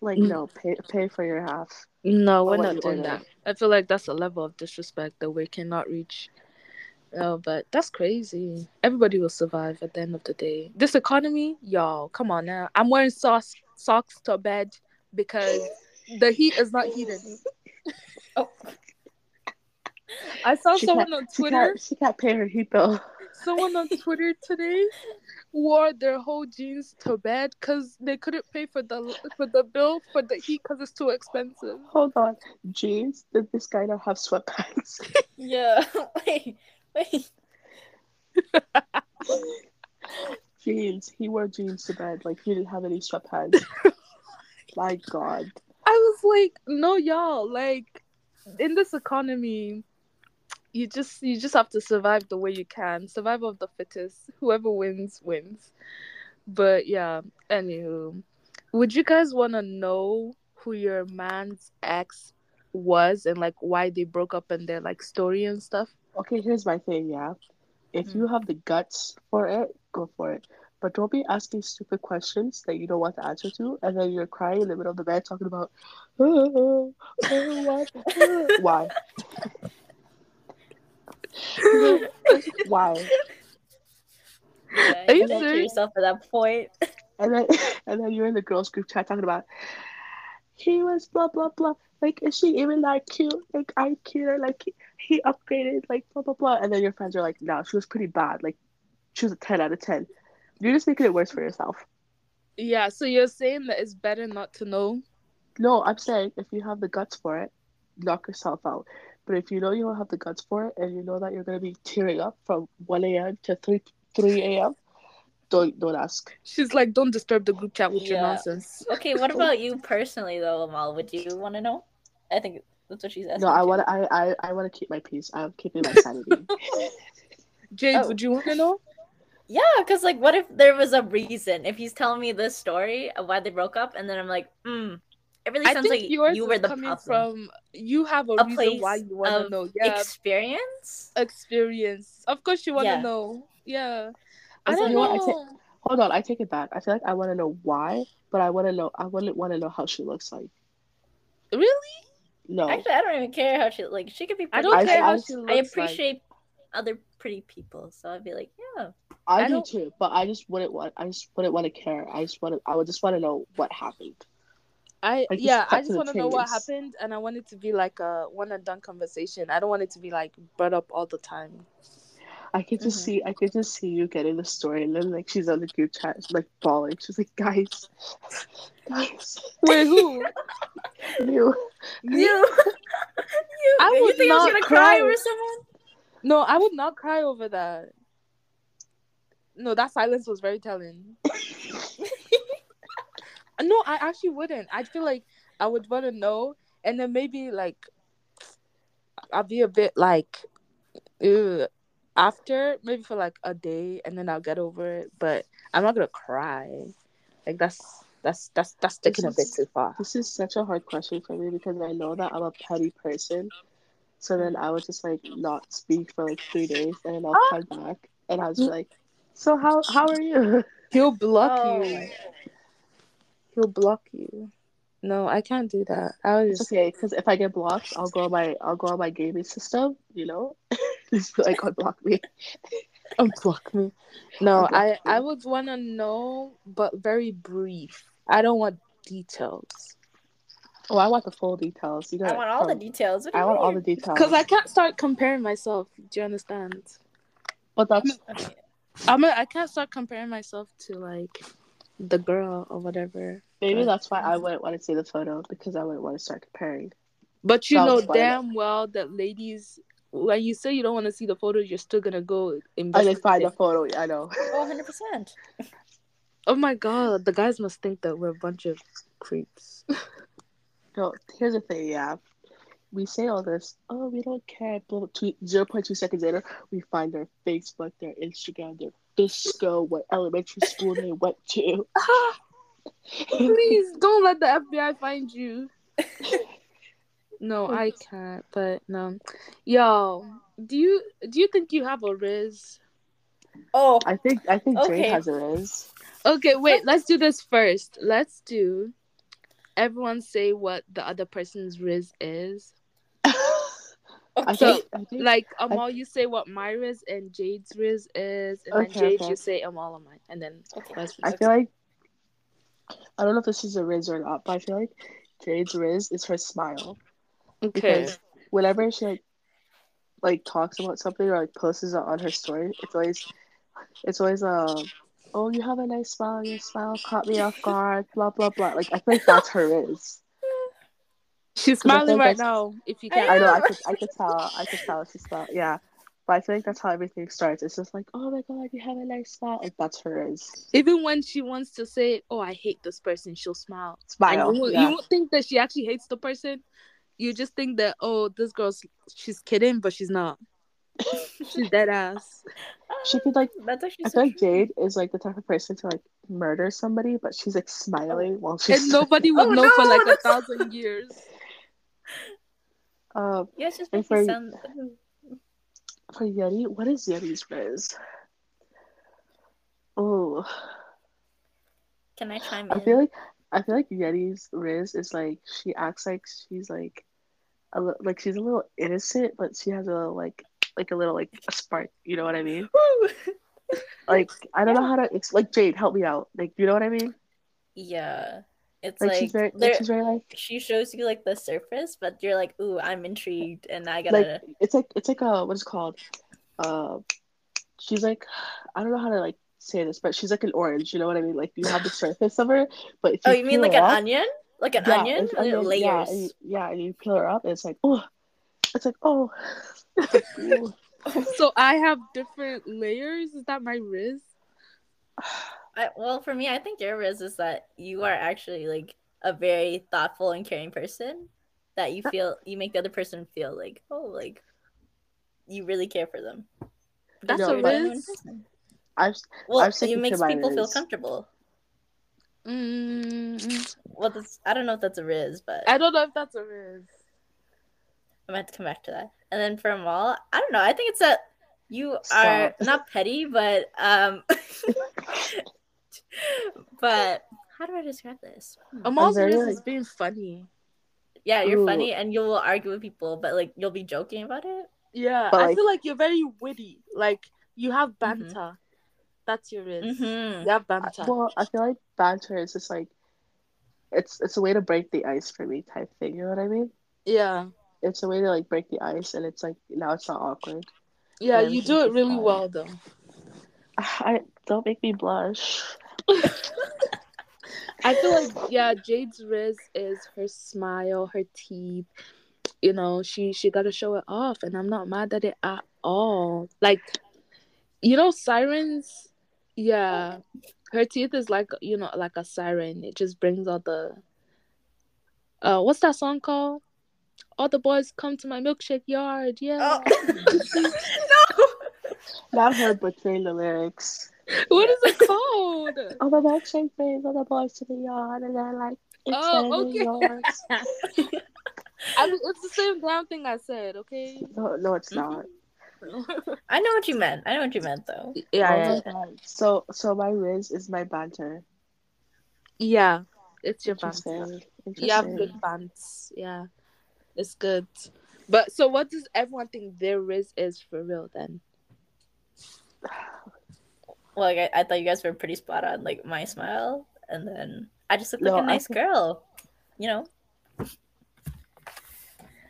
Like Mm. no, pay pay for your half. No, we're not doing that. I feel like that's a level of disrespect that we cannot reach. No, but that's crazy. Everybody will survive at the end of the day. This economy, y'all, come on now. I'm wearing socks socks to bed because the heat is not heating. (laughs) Oh. I saw She someone on She Twitter. can't she can't pay her heat bill. Someone on Twitter today wore their whole jeans to bed because they couldn't pay for the for the bill for the heat because it's too expensive. Hold on. Jeans, did this guy not have sweatpants? (laughs) Yeah. (laughs) wait. Wait. jeans. He wore jeans to bed. Like he didn't have any sweatpants. (laughs) My God. I was like, no, y'all, like in this economy, you just you just have to survive the way you can. Survival of the fittest. Whoever wins wins. But yeah, anywho, would you guys want to know who your man's ex was and like why they broke up and their like story and stuff? Okay, here's my thing, yeah. If Mm. you have the guts for it, go for it. But don't be asking stupid questions that you don't want the answer to, and then you're crying in the middle of the bed talking about, oh, oh. Oh, why? You (laughs) know, why? Yeah, Are you you to serious? yourself at that point. And then, (laughs) and then you're in the girls' group chat talking about, he was blah blah blah. Like, is she even that cute? Like, I cute her. Like, he, he upgraded. Like, blah blah blah. And then your friends are like, no, she was pretty bad. Like, she was a ten out of ten. You're just making it worse for yourself. Yeah, so you're saying that it's better not to know? No, I'm saying if you have the guts for it, knock yourself out. But if you know you don't have the guts for it, and you know that you're gonna be tearing up from one a.m. to three three a.m., don't don't ask. She's like, don't disturb the group chat with your nonsense. Okay, what (laughs) about you personally though, Amal? Would you want to know? I think that's what she's asking. No, I want I I, I want to keep my peace. I'm keeping my sanity. (laughs) Jade, Oh. would you want to know? Yeah, because like, what if there was a reason? If he's telling me this story of why they broke up, and then I'm like, hmm, it really I sounds think like you were the coming problem. from you have a, a reason why you want to know. Yeah, experience. experience. Of course, you want to Yeah. know. Yeah, I don't know I take- Hold on, I take it back. I feel like I want to know why, but I want to know. I wouldn't want to know how she looks like. Really, No, Actually, I don't even care how she like. She could be. I Pretty. don't I- care I- how she looks. I like. appreciate other pretty people, so I'd be like, yeah. I, I do don't- too. But I just wouldn't want. I just wouldn't want to care. I just want to. I would just want to know what happened. I Like, just yeah, I just want to know what happened, and I want it to be like a one and done conversation. I don't want it to be like brought up all the time. I could just Mhm. see. I could just see you getting the story, and then like she's on the group chat, like bawling. She's like, "Guys, guys, Wait, who? (laughs) you." You, (laughs) you, I you would think I was gonna cry. cry over someone? No, I would not cry over that. No, that silence was very telling. (laughs) No, I actually wouldn't. I feel like I would want to know, and then maybe like I'll be a bit like, after maybe for like a day, and then I'll get over it. But I'm not gonna cry. Like that's that's that's that's taking a bit too far. This is such a hard question for me because I know that I'm a petty person. So then I would just like not speak for like three days, and then I'll Ah. come back, and I was like, "So how how are you?" He'll block Oh. you. He'll block you. No, I can't do that. I was just okay because if I get blocked, I'll go on my I'll go on my gaming system. You know, (laughs) just be like oh, unblock me. (laughs) Oh, unblock me. No, oh, Unblock I me. I would want to know, but very brief. I don't want details Oh, I want the full details. You I want all the details. What do I you want all the details. because I can't start comparing myself. Do you understand? But that's Okay. I'm a, I can't start comparing myself to like the girl or whatever. maybe But- that's why I wouldn't want to see the photo because I wouldn't want to start comparing. But you know Sounds fun. damn well that ladies, when you say you don't want to see the photos, you're still gonna go I investigate. just find the photo. I know. Oh, 100%. Oh my god, the guys must think that we're a bunch of creeps. (laughs) No, here's the thing, yeah. We say all this, oh, we don't care. Blah, blah, two, 0.2 seconds later, we find their Facebook, their Instagram, their disco, what elementary school they went to. Please don't let the FBI find you. No, I (laughs) can't. But no, yo, do you do you think you have a Riz? Oh, I think I think Okay. Jade has a Riz. Okay, wait. Let's do this first. Let's do. Everyone say what the other person's Riz is. I okay. think, think Like Amal, you say what my Riz and Jade's Riz is, and then Jade, okay. you say Amal and mine, and then Okay. I feel like I don't know if this is a Riz or not, but I feel like Jade's Riz is her smile. Okay. Because whenever she like like talks about something or like posts it on her story, it's always it's always uh oh you have a nice smile, your smile caught me off guard, blah blah blah. Like I feel like that's her Riz. She's 'Cause I smiling right that's- now. If you can't, I know I (laughs) could I could tell I could tell she's smiling. yeah. But I feel like that's how everything starts. It's just like, oh my god, you have a nice smile. Like that's hers. Even when she wants to say, "Oh, I hate this person," she'll smile. Smile. And you, won't- yeah. you won't think that she actually hates the person. You just think that, oh, this girl's she's kidding, but she's not. (laughs) She's dead ass. She could like um, That's actually I so feel like. Jade is like the type of person to like murder somebody, but she's like smiling while she's And nobody would (laughs) Oh, know for like a thousand years. Um, Yeah, it's just And for- sound. for Yeti, what is Yeti's Riz? Oh, Can I chime in? I feel like I feel like Yeti's Riz is like she acts like she's like a li- like she's a little innocent, but she has a like like a little like a spark. You know what I mean? Like I don't know how to ex- like Jade, help me out. Like you know what I mean? yeah, it's Like, like, she's very like she's very like she shows you like the surface, but you're like, ooh, I'm intrigued, and I gotta. it's like it's like a what is it called? Uh, she's like (sighs) I don't know how to like say this, but she's like an orange. You know what I mean? Like you have the (laughs) surface of her, but if oh, you you mean like an off- onion? Like an Yeah, onion? it's Like onion, layers. Yeah, and you, yeah, and you peel her up, and it's like oh, it's like oh, It's (laughs) like, ooh. (laughs) So I have different layers. Is that my Riz? (sighs) (sighs) I, well, for me, I think your riz is that you are actually like a very thoughtful and caring person. That you feel you make the other person feel like oh like you really care for them. That's No, a Riz. I've Well, I'm it makes people feel comfortable. Mm, Well, that's, I don't know if that's a riz, but I don't know if that's a Riz. I might have to come back to that. And then for Amal, I don't know. I think it's that you are not petty, but um, (laughs) (laughs) but how do I describe this? Amal's very, Riz like- is being funny. Yeah, you're Ooh. funny and you will argue with people, but like you'll be joking about it. Yeah, But, I like- feel like you're very witty. Like you have banter. That's your Riz. Mm-hmm. You have banter. well, I feel like banter is just like it's it's a way to break the ice for me type thing. You know what I mean? yeah, It's a way to like break the ice, and it's like now it's not awkward. yeah, Yeah, you do it really fine. well though. (sighs) I don't make me blush. I feel like yeah, Jade's Riz is her smile, her teeth. You know, she she got to show it off, and I'm not mad at it at all. Like, you know, sirens. Yeah, her teeth is like you know like a siren. It just brings all the. Uh, what's that song called? All the boys come to my milkshake yard. Yeah. (laughs) no. Not her butchering the lyrics. (laughs) what is it (laughs) called? Oh, the milkshake brings all the boys to the yard, and they're like, it's Oh, okay. yours. (laughs) I mean, it's the same damn thing I said. Okay. No, no, it's mm-hmm. not. I know what you meant. I know what you meant though. yeah, oh yeah. So, so my Riz is my banter. yeah. It's your banter. You have good bands. Yeah, it's good. But so, what does everyone think their Riz is for real then? (sighs) (sighs) Well, like, I, I thought you guys were pretty spot on. Like my smile, and then I just look No, like a I nice think- girl. You know.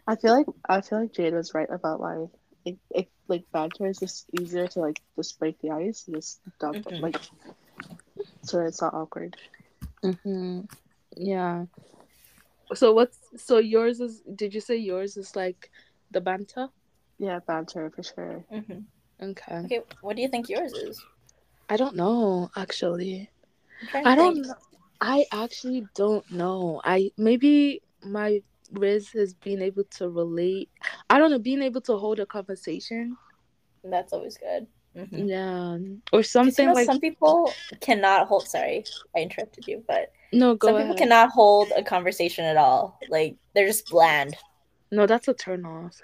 I feel like I feel like Jade was right about like it, it like banter is just easier to like just break the ice and just dump Mhm. like so it's not awkward. Mm-hmm. Yeah. So what's so yours is? Did you say yours is like the banter? Yeah, banter for sure. hmm Okay. Okay, what do you think yours is? I don't know actually. I'm trying to I don't. think. I actually don't know. I maybe my Riz has been able to relate. I don't know, being able to hold a conversation. That's always good. Mhm. Yeah, or something you know, like some people cannot hold. Sorry, I interrupted you, but no. Go some ahead. people cannot hold a conversation at all. Like they're just bland. No, that's a turn off.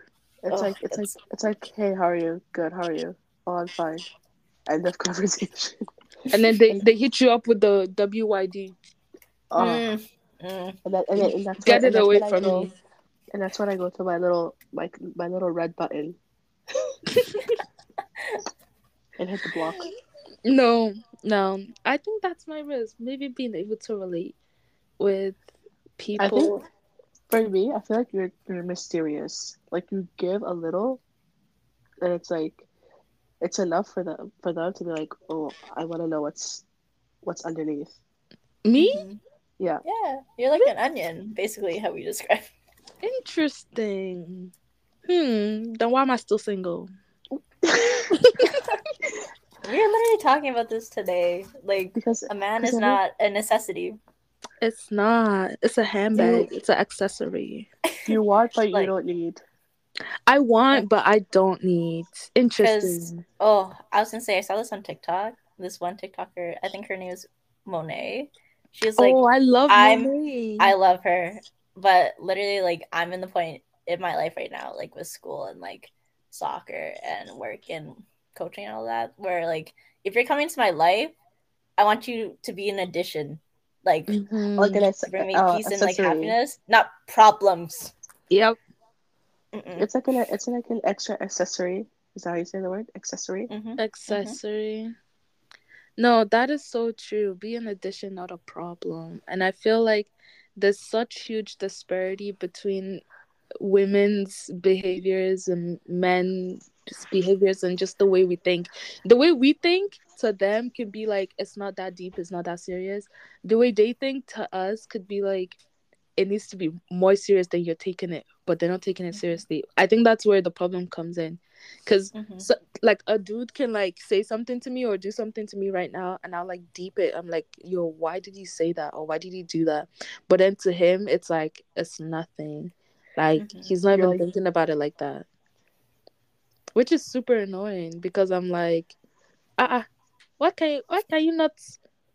It's like it's like it's like, hey, how are you? Good. How are you? Oh, I'm fine. End of conversation. And then they (laughs) they hit you up with the WYD. Oh, Mm, mm. and, that, and, then- and that's Get when- it and away I from go- me. And that's when I go to my little my my little red button (laughs) and hit the block. No, no. I think that's my risk. Maybe being able to relate with people. For me, I feel like you're you're mysterious. Like you give a little, and it's like, it's enough for them for them to be like, oh, I want to know what's what's underneath. Me? Mhm. Yeah. Yeah, you're like an onion, basically how we describe. Interesting. Hmm. Then why am I still single? (laughs) We were literally talking about this today. Like because a man is not a necessity. It's not. It's a handbag. It's an accessory. you want, but you don't need. I want, but I don't need. Interesting. Oh, I was gonna say I saw this on TikTok. This one TikToker, I think her name is Monet. She's like, oh, I love I'm- Monet. I love her, but literally, like, I'm in the point in my life right now, like with school and like soccer and work and coaching and all that, where like if you're coming to my life, I want you to be an addition, like Mhm. Like an ac- to bring me uh, peace and like accessory. happiness, not problems. Yep. Mm-mm. It's like an it's like an extra accessory. Is that how you say the word? Accessory. Mhm. accessory. No, that is so true. Be an addition, not a problem. And I feel like there's such huge disparity between women's behaviors and men's behaviors and just the way we think. The way we think to them can be like it's not that deep, it's not that serious. The way they think to us could be like it needs to be more serious than you're taking it, but they're not taking it seriously. I think that's where the problem comes in. Cause Mhm. so like a dude can like say something to me or do something to me right now and I'll like deep it. I'm like, yo, why did he say that? Or why did he do that? But then to him it's like it's nothing. Like Mhm. he's not You're even like- thinking about it like that. Which is super annoying because I'm like, uh uh why can you why can you not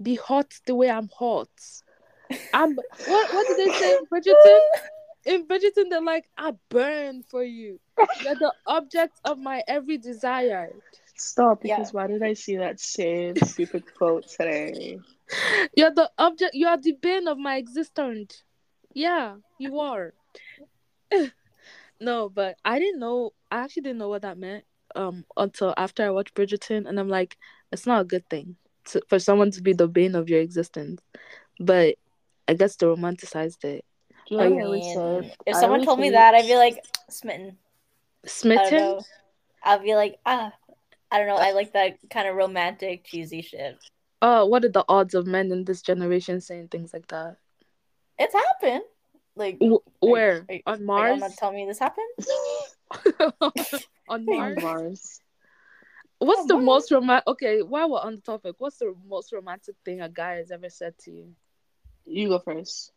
be hot the way I'm hot? I'm what what did they say in (laughs) Bridgerton? In Bridgerton, they're like, I burn for you. You're the object of my every desire. Stop! Yeah. Because why did I see that same stupid (laughs) quote today? You're the object. You are the bane of my existence. Yeah, you are. (laughs) no, but I didn't know. I actually didn't know what that meant. Um, until after I watched Bridgerton, and I'm like, it's not a good thing to, for someone to be the bane of your existence. But I guess they romanticized it. Do I know what I always mean, say? if I someone always told me that, I'd be like smitten. I Smitten. I'll be like, ah, I don't know. I like that kind of romantic, cheesy shit. Oh, what are the odds of men in this generation saying things like that? It's happened. Like, W- Are you- where are you- on are you Mars? not telling me this happened? (laughs) on on Mars. Mars. What's Oh, the Mars. most romantic? Okay, while we're on the topic, what's the most romantic thing a guy has ever said to you? You go first.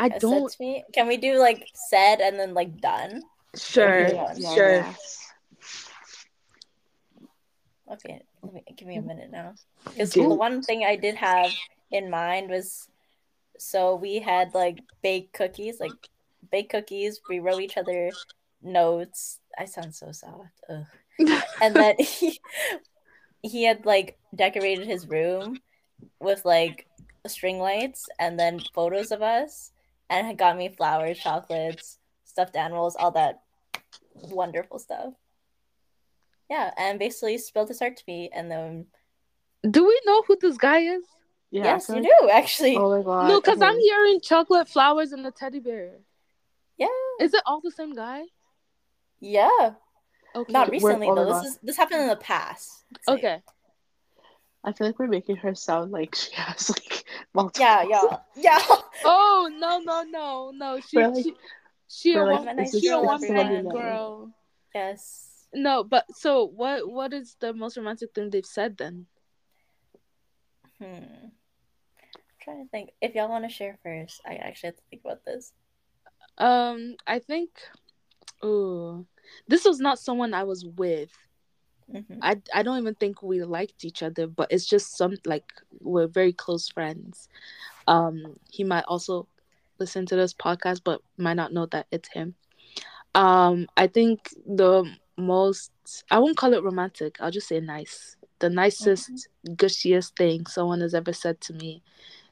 I Has don't. said. Can we do like said and then like done? Sure, Okay, yeah, sure. Okay, let me, give me a minute now. Because the one thing I did have in mind was, so we had like baked cookies, like baked cookies. We wrote each other notes. I sound so soft. Ugh. (laughs) and then he he had like decorated his room with like string lights and then photos of us and had got me flowers chocolates stuffed animals all that wonderful stuff yeah and basically spilled his heart to me and then Do we know who this guy is? Yeah, yes feel you do actually Oh my god. no, because okay. I'm hearing chocolate flowers and a teddy bear. yeah Is it all the same guy? yeah Okay. not We're- recently oh though this is this happened in the past Let's say. Okay. I feel like we're making her sound like (laughs) she has like multiple. yeah yeah (laughs) yeah Oh no no no no! She like- she, she a we're like, one is she a just one man girl. yes No, but so what? What is the most romantic thing they've said then? Hmm. I'm trying to think. If y'all want to share first, I actually have to think about this. Um, I think, oh, this was not someone I was with. Mhm. I I don't even think we liked each other, but it's just some like we're very close friends. Um, he might also listen to this podcast, but might not know that it's him. Um, I think the most I won't call it romantic. I'll just say nice. The nicest, gushiest thing someone has ever said to me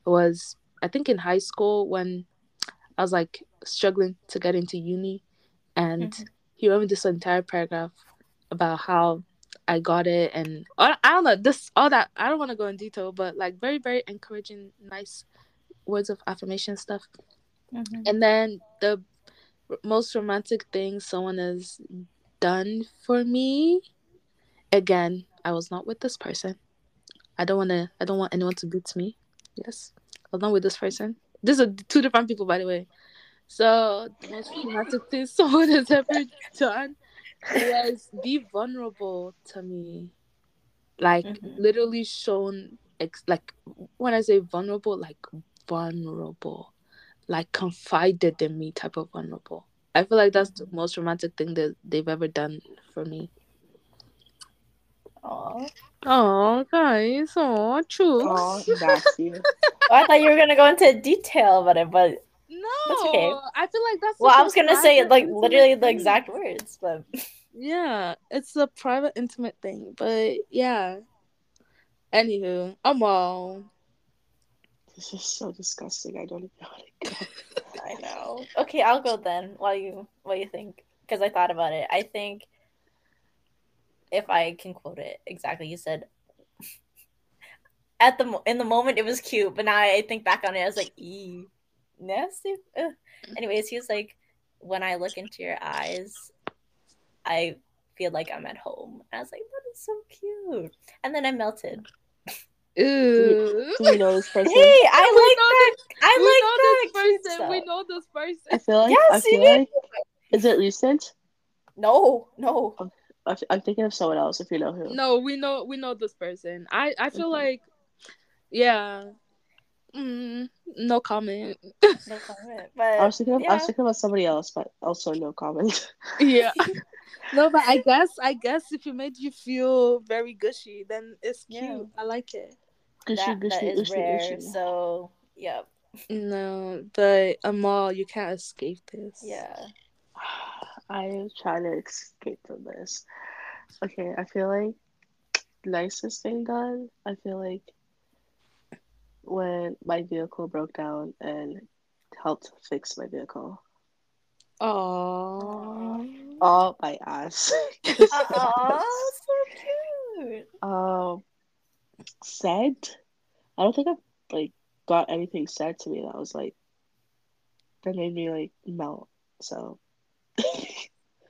was I think in high school when I was like struggling to get into uni, and Mhm. he wrote me this entire paragraph about how I got it and I I don't know this all that I don't want to go in detail, but like very very encouraging, nice words of affirmation stuff. Mhm. And then the most romantic thing someone has done for me, again, I was not with this person. I don't want to. I don't want anyone to beat me. Yes, I was not with this person. These are two different people, by the way. So the most romantic thing (laughs) someone has ever done was be vulnerable to me, like Mhm. literally shown. Ex- like when I say vulnerable, like vulnerable, like confided in me type of vulnerable. I feel like that's the most romantic thing that they've ever done for me. Aw. (laughs) Oh, guys, oh, Oh, chooks. nasty. Well, I thought you were gonna go into detail about it, but No, That's okay. I feel like that's. well, I was gonna say like intimate literally the exact words, but Yeah, it's a private, intimate thing, but yeah. Anywho, I'm all. This is so disgusting. I don't even know how to go. (laughs) I know. Okay, I'll go then. While you, what you think? Because I thought about it. I think if I can quote it exactly, you said (laughs) at the in the moment it was cute, but now I think back on it, I was like, "ee, nasty." Ugh. Anyways, he was like, "When I look into your eyes, I feel like I'm at home." And I was like, "That is so cute," and then I melted. Ew. Do we know this (laughs) person? Hey, person? I We like know that. I we like know that this cute person. We know this person. I feel like Yes, I you feel did. like is it recent? No, no. I- I'm thinking of someone else. If you know who. No, we know we know this person. I I feel Mhm. like, yeah. Mm, no comment. No (laughs) comment. I But was thinking of I was thinking about somebody else, but also no comment. (laughs) yeah. (laughs) No, but I guess I guess if it made you feel very gushy, then it's cute. Yeah. I like it. Gushy, that, that gushy, is gushy, rare. gushy. So, yep. No, but Amal, you can't escape this. Yeah. (sighs) I am trying to escape from this. Okay, I feel like nicest thing done. I feel like when my vehicle broke down and helped fix my vehicle. Oh, All my ass. (laughs) (laughs) Aw, so cute. um, said. I don't think I've like got anything said to me that was like that made me like melt. So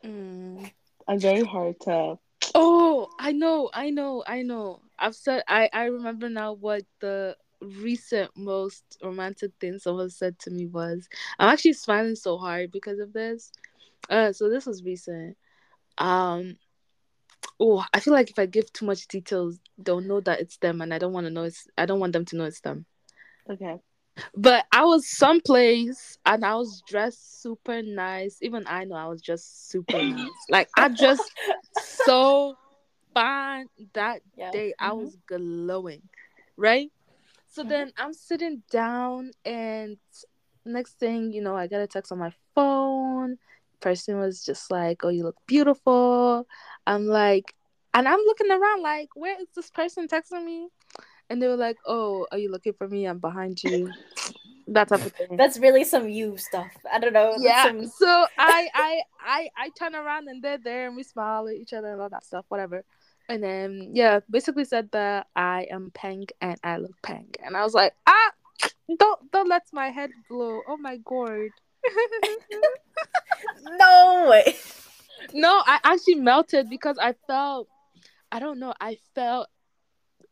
Mm. (laughs) I'm very hard to. Oh, I know, I know, I know. I've said I I remember now what the recent most romantic thing someone said to me was. I'm actually smiling so hard because of this. Uh, so this was recent. Um, oh, I feel like if I give too much details, they'll know that it's them, and I don't want to know it's. I don't want them to know it's them. Okay. But I was someplace and I was dressed super nice. Even I know I was just super (laughs) nice. Like I just so fine that Yeah. day. I Mhm. was glowing, right? So then I'm sitting down, and next thing you know, I got a text on my phone. Person was just like, "Oh, you look beautiful." I'm like, and I'm looking around like, where is this person texting me? And they were like, "Oh, are you looking for me? I'm behind you." (laughs) That type of thing. That's really some you stuff. I don't know. yeah. Some... So I, I, I, I turn around and they're there, and we smile at each other and all that stuff, whatever. And then yeah, basically said that I am pink and I look pink, and I was like, ah, don't don't let my head blow. Oh my god. (laughs) No way. no, I actually melted because I felt, I don't know, I felt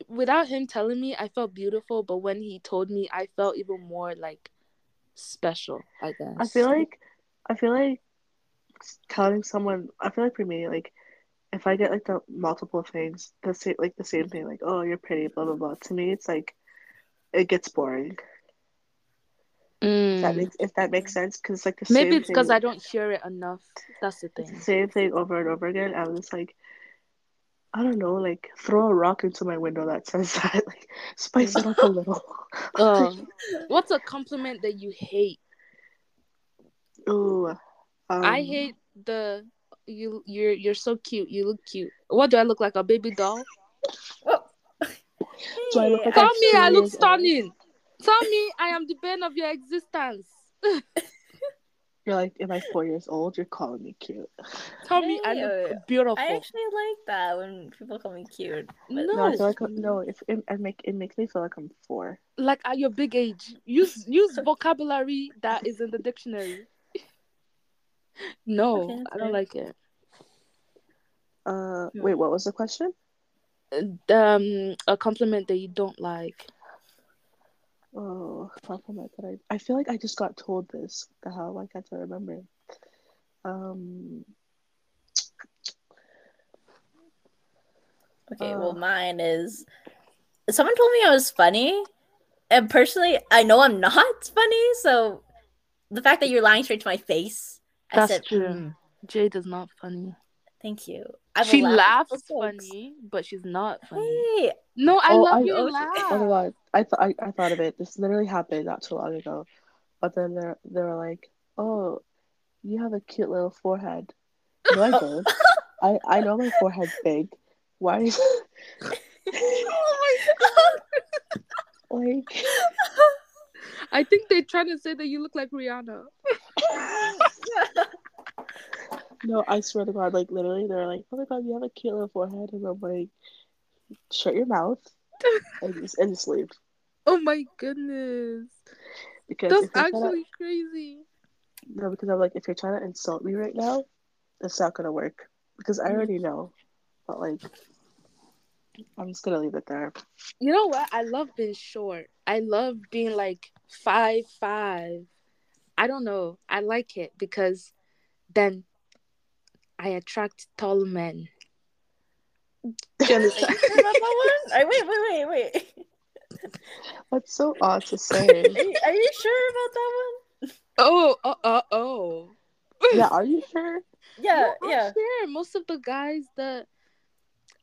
without him telling me, I felt beautiful, but when he told me, I felt even more like special. I guess. I feel like I feel like telling someone I feel like for me, like if I get like the multiple things, the same like the same thing, like, oh you're pretty, blah blah blah. To me it's like it gets boring. If that Mm. makes if that makes sense, because like the Maybe it's because. I don't hear it enough. That's the thing. same thing over and over again. I was like, I don't know, like throw a rock into my window that says that, (laughs) like spice it up a (laughs) little. Uh, (laughs) what's a compliment that you hate? Ooh, um, I hate the you. You're you're so cute. You look cute. What do I look like? A baby doll? Oh. (laughs) Do I look like Tell me I look stunning. Tell me I am the bane of your existence. (laughs) You're like, am I four years old? You're calling me cute. Tell me I look beautiful. I actually like that when people call me cute. No. No, I feel like I'm, no. If it, it make it makes me feel like I'm four. like at your big age. Use use vocabulary that is in the dictionary. No, Okay, I don't fair. like it. Uh, Hmm. wait, what was the question? Um, a compliment that you don't like. Oh, compliment that I. I feel like I just got told this. What the hell? I can't remember. Um. Okay, Uh. well, mine is someone told me I was funny, and personally, I know I'm not funny. So the fact that you're lying straight to my face, I That's said, true. "Mm, Jade is not funny. "Thank you." I will she laugh laughs funny, but she's not funny. Hey, No, I Oh, love I- your oh, laugh. Oh my god! I thought I, I thought of it. This literally happened not too long ago. But then they they were like, "Oh, you have a cute little forehead." No, I (laughs) don't. I I know my forehead's big. Why is (laughs) oh my (laughs) god! like? I think they're trying to say that you look like Rihanna. No, I swear to God, like literally, they're like, "Oh my God, you have a cute little forehead," and I'm like, "Shut your mouth and just, and just leave." (laughs) Oh my goodness. Because That's trying to, actually crazy. no, because I'm like, if you're trying to insult me right now, it's not gonna work. Because I already know, but like, I'm just gonna leave it there. You know what? I love being short. I love being like five five. I don't know. I like it because then I attract tall men. Do you Are you understand? sure about that one? (laughs) Are- wait, wait, wait, wait. That's so odd to (laughs) say. Are you, are you sure about that one? oh, uh, uh, oh. yeah, (laughs) are you sure? Yeah, I'm yeah. sure most of the guys that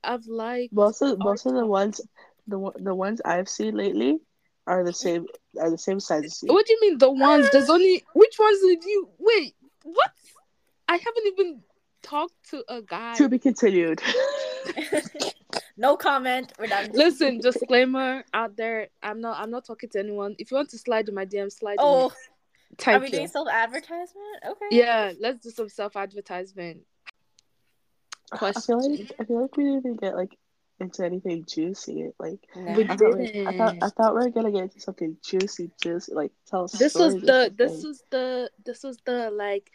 I've liked. Most of most of the ones, the one- the ones I've seen lately, are the same are the same size as you. What do you mean the ones? There's only which ones did you wait? What? I haven't even talked to a guy. To be continued. (laughs) (laughs) no comment. We're done. Listen, disclaimer out there. I'm not. I'm not talking to anyone. If you want to slide in my DM, slide. Oh, in are we you. doing self advertisement? Okay. Yeah, let's do some self advertisement. I feel like I feel like we didn't even get like into anything juicy. Like No. We I thought, we, I didn't. thought I thought we were gonna get into something juicy, juicy. Like tell This was the. This was the. This was the like.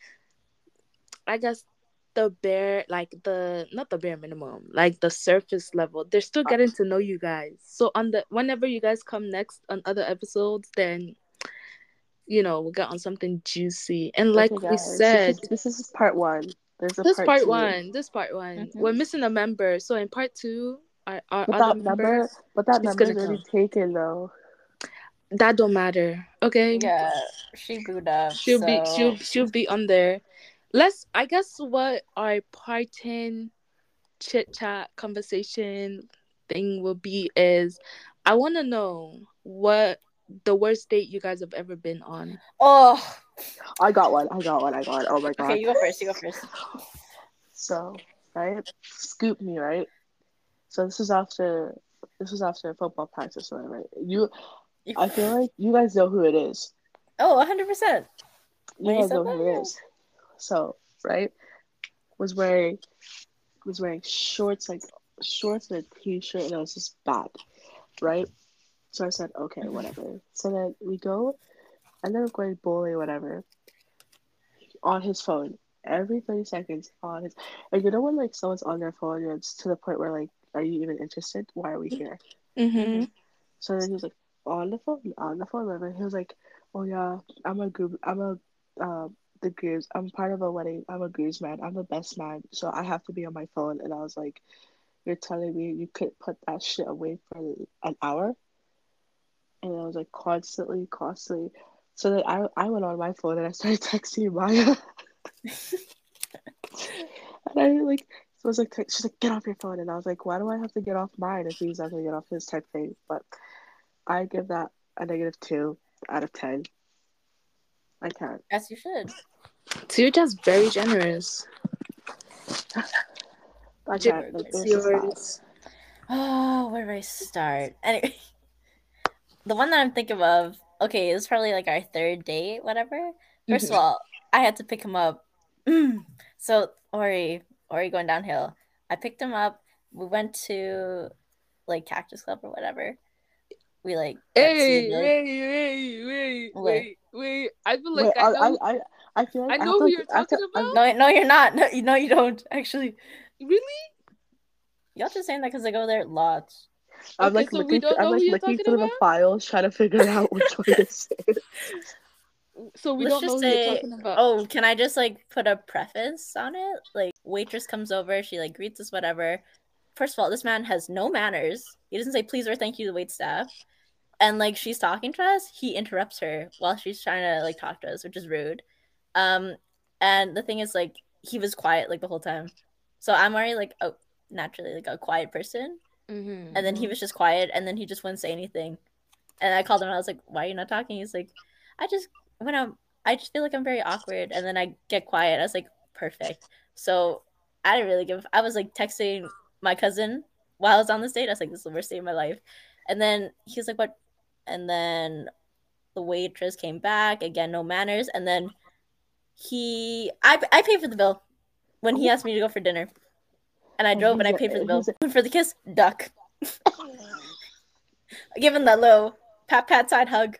I guess the bare like the not the bare minimum like the surface level. They're still getting to know you guys. So on the whenever you guys come next on other episodes, then. You know, we'll get on something juicy. And like Okay, we said, this is, this is part one. There's a this part, part two. one. This part one. Mhm. We're missing a member. So in part two, our, our But other that member number, but that number is already come. taken though. that don't matter. Okay. Yeah, she booed up. She'll be she'll she'll be on there. Let's I guess what our parting chit chat conversation thing will be is I wanna know what the worst date you guys have ever been on. Oh, I got one. I got one. I got one. Oh my god. okay. You go first. You go first. So, right, scoop me, right? So this is after this was after a football practice, or whatever. You, I feel like you guys know who it is. Oh, 100 percent. You guys know who it is. So, right, was wearing was wearing shorts like shorts and a t-shirt, and it was just bad, right? So I said, okay, Mhm. whatever. So then we go, and then we're going bowling, whatever. On his phone, every thirty seconds on his. And you know when like someone's on their phone, and it's to the point where like, are you even interested? Why are we here? Mm-hmm. So then he was like, on the phone, on the phone, whatever. He was like, oh yeah, I'm a group, I'm a, uh, the grooves. I'm part of a wedding. I'm a grooves man. I'm the best man, so I have to be on my phone. And I was like, you're telling me you could put that shit away for an hour? And I was like, constantly, constantly. So then I I went on my phone and I started (laughs) texting Maya. (laughs) and I like was like she's like get off your phone and I was like why do I have to get off mine if he's not gonna get off his type thing? But I give that a negative two out of ten. I can't. As you should. So you're just very generous. (laughs) I can't. Like, it's this is bad. yours. Oh, where do I start? Anyway, (laughs) the one that I'm thinking of, okay, it was probably like our third date, whatever. 1st of Mhm. all, I had to pick him up. (clears throat) so Ori, Ori going downhill. I picked him up. We went to like Cactus Club or whatever. We like got to see Hey, the- wait, wait, wait, What? wait, wait. I feel like Wait, I I, know. I, I, I feel like I know to, who you're I have to- talking I'm- about. No, no, you're not. No, you- no, you don't. Actually, Really? y'all just saying that because I go there lots. I'm Okay, like so looking. don't I'm like looking talking through the files, trying to figure out (laughs) which one to say. So we Let's don't know just who you're talking about. Oh, can I just like put a preface on it? Like, waitress comes over, she like greets us, whatever. First of all, this man has no manners. He doesn't say please or thank you to the wait staff. And like she's talking to us, he interrupts her while she's trying to like talk to us, which is rude. Um, and the thing is, like, he was quiet like the whole time. So I'm already like a naturally like a quiet person. Mhm, And then he was just quiet, and then he just wouldn't say anything. And I called him. I was like, "Why are you not talking?" He's like, "I just when I'm, I just feel like I'm very awkward." And then I get quiet. I was like, "Perfect." So I didn't really give. I was like texting my cousin while I was on this date. I was like, "This is the worst day of my life." And then he was like, "What?" And then the waitress came back again, no manners. And then he, I, I paid for the bill when he asked me to go for dinner. And I drove and I paid for the bill. For the kiss, duck. Give him that little pat pat side hug.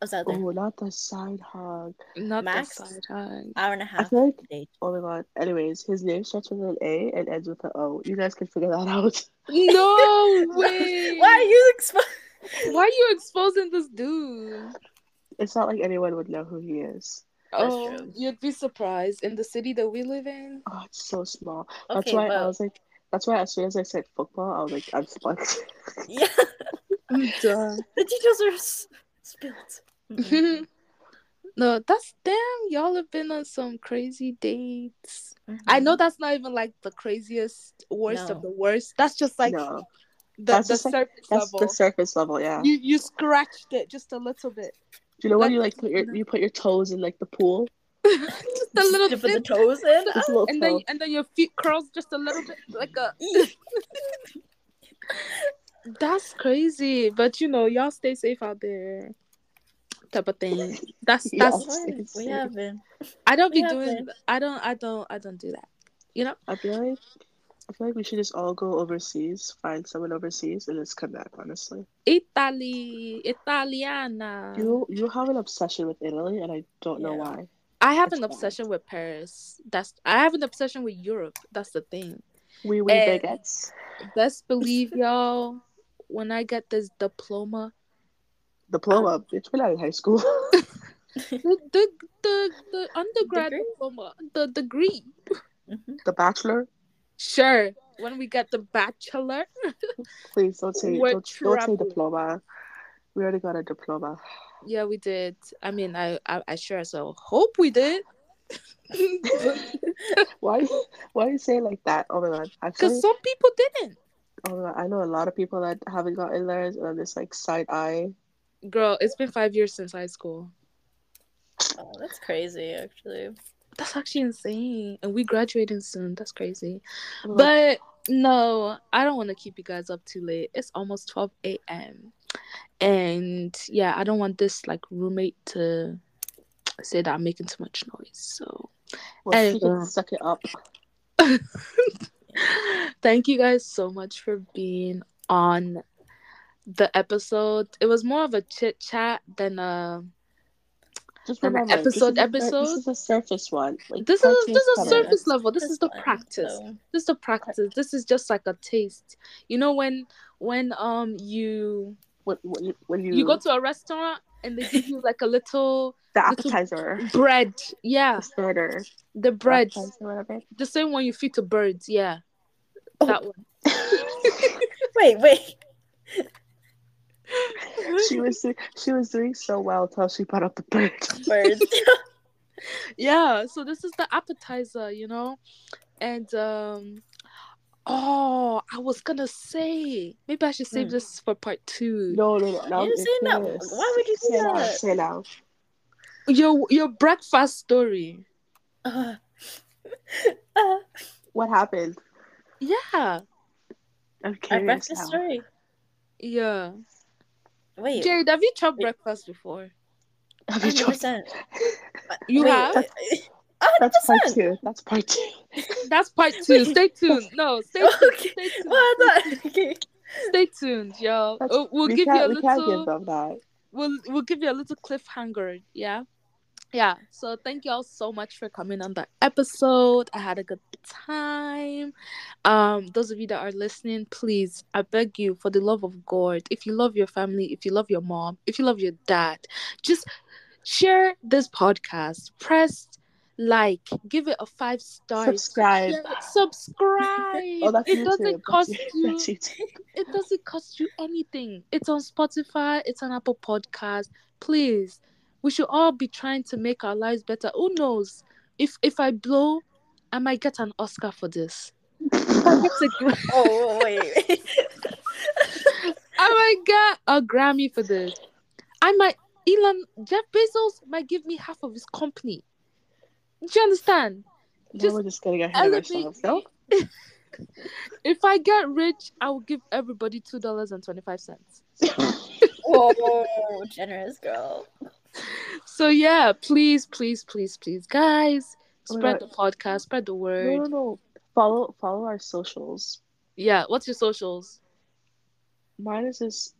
I was out there. Oh, not the side hug. Not Max? the side hug. Hour and a half I feel like. date. Oh my god. Anyways, his name starts with an A and ends with an O. You guys can figure that out. No (laughs) way. Why are you exposed? Why are you exposing this dude? It's not like anyone would know who he is. That's oh, true. you'd be surprised in the city that we live in. Oh, it's so small. That's Okay, why I well, was like. That's why as soon as I said football, I was like, I'm (laughs) fucked. yeah, I'm done. the details are s- spilled. (laughs) No, that's damn. Y'all have been on some crazy dates. I know mm-hmm. that's not even like the craziest, worst No. of the worst. That's just like no, the, that's the just like- surface that's level. the surface level. Yeah. You you scratched it just a little bit. Do you know when you like put your (laughs) you put your toes in like the pool? just a little to put the toes in. (laughs) Just and toe. then and then your feet curls just a little bit like a that's crazy but you know y'all stay safe out there type of thing that's that's Yes. we have been. i don't be we have doing been. i don't i don't i don't do that you know I feel like I feel like we should just all go overseas, find someone overseas, and just come back. Honestly, italy italiana you you have an obsession with Italy, and I don't know why. i have It's an bad. obsession with paris that's i have an obsession with europe that's the thing We we eh, bigots. baguettes. best believe y'all when i get this diploma Diploma. It's been out of high school. (laughs) the the the, the undergrad Degree? diploma the degree Mhm. the bachelor. Sure. When we get the bachelor. Please don't say We're don't, don't say diploma. We already got a diploma. Yeah, we did. I mean, I I, I sure so hope we did. (laughs) Why why you say it like that? Oh my god. Because some people didn't. oh my god, I know a lot of people that haven't gotten theirs, and I'm just like side eye. Girl, it's been five years since high school. Oh, that's crazy, actually. That's actually insane. And we graduating soon. That's crazy. But no, I don't want to keep you guys up too late. It's almost 12 a.m. And yeah, I don't want this like roommate to say that I'm making too much noise. So well, she can suck it up. (laughs) Thank you guys so much for being on the episode. It was more of a chit chat than a. Just An remember, episode- this a, episode? This is a surface one. Like This is this is a surface level. This is the practice. so- This is the practice. This is just like a taste. You know when when um you When, when you when you, you go to a restaurant and they give you like a little the little- appetizer, bread. Yeah, the starter, the bread. The same one you feed to birds. Yeah, Oh. that one. (laughs) Wait, wait. She was she was doing so well until she brought up the bird. Birds. (laughs) yeah so this is the appetizer you know and um oh i was gonna say maybe i should save Hmm. this for part two No, no, no. no You say no. Why would you say say now? that? Say now. your your breakfast story Uh, (laughs) uh, What happened? yeah I'm breakfast now. story. yeah Wait. jade have you chopped Wait. breakfast before Have you Hundred tried- percent. (laughs) You have? Hundred That's part two. That's part two. (laughs) that's part two stay tuned no stay tuned Okay. stay tuned, Well, thought. Okay. stay tuned yo That's- Uh, we'll we give you can't, a we can't little give that. we'll we'll give you a little cliffhanger yeah yeah so thank you all so much for coming on the episode i had a good time um those of you that are listening please i beg you for the love of god if you love your family if you love your mom if you love your dad just share this podcast press like give it a five star Subscribe. subscribe (laughs) Oh, that's it YouTube. doesn't cost that's, you it doesn't cost you anything. It's on Spotify, it's on Apple Podcast. Please, we should all be trying to make our lives better. Who knows? If if I blow, I might get an Oscar for this. I get a gra- Oh wait. (laughs) I might get a Grammy for this. I might Elon Jeff Bezos might give me half of his company. Do you understand? Now Just we're just getting ahead of elevate ourselves. (laughs) If I get rich, I will give everybody two dollars and twenty five cents. Whoa, (laughs) generous girl. So yeah, please, please, please, please, guys, Oh spread God. the podcast, spread the word. No, no, no. Follow follow our socials. Yeah, what's your socials? Mine is just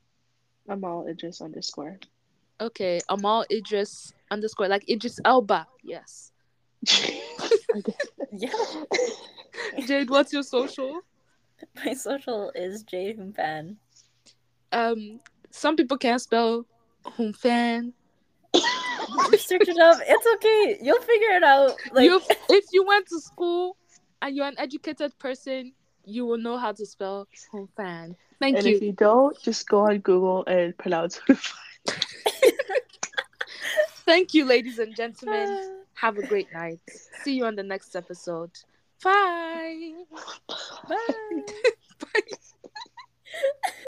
Amal Idris underscore. Okay, Amal Idris underscore like Idris Elba. Yes. (laughs) Yeah. (laughs) Jade, what's your social? My social is Jade Fan. Um, some people can't spell Humfan. (laughs) Search it up. It's okay. You'll figure it out. Like you, (laughs) if you went to school and you're an educated person, you will know how to spell Humfan. Thank and you. if you don't, just go on Google and pronounce it. (laughs) Thank you, ladies and gentlemen. (sighs) Have a great night. See you on the next episode. Bye. Bye. Bye.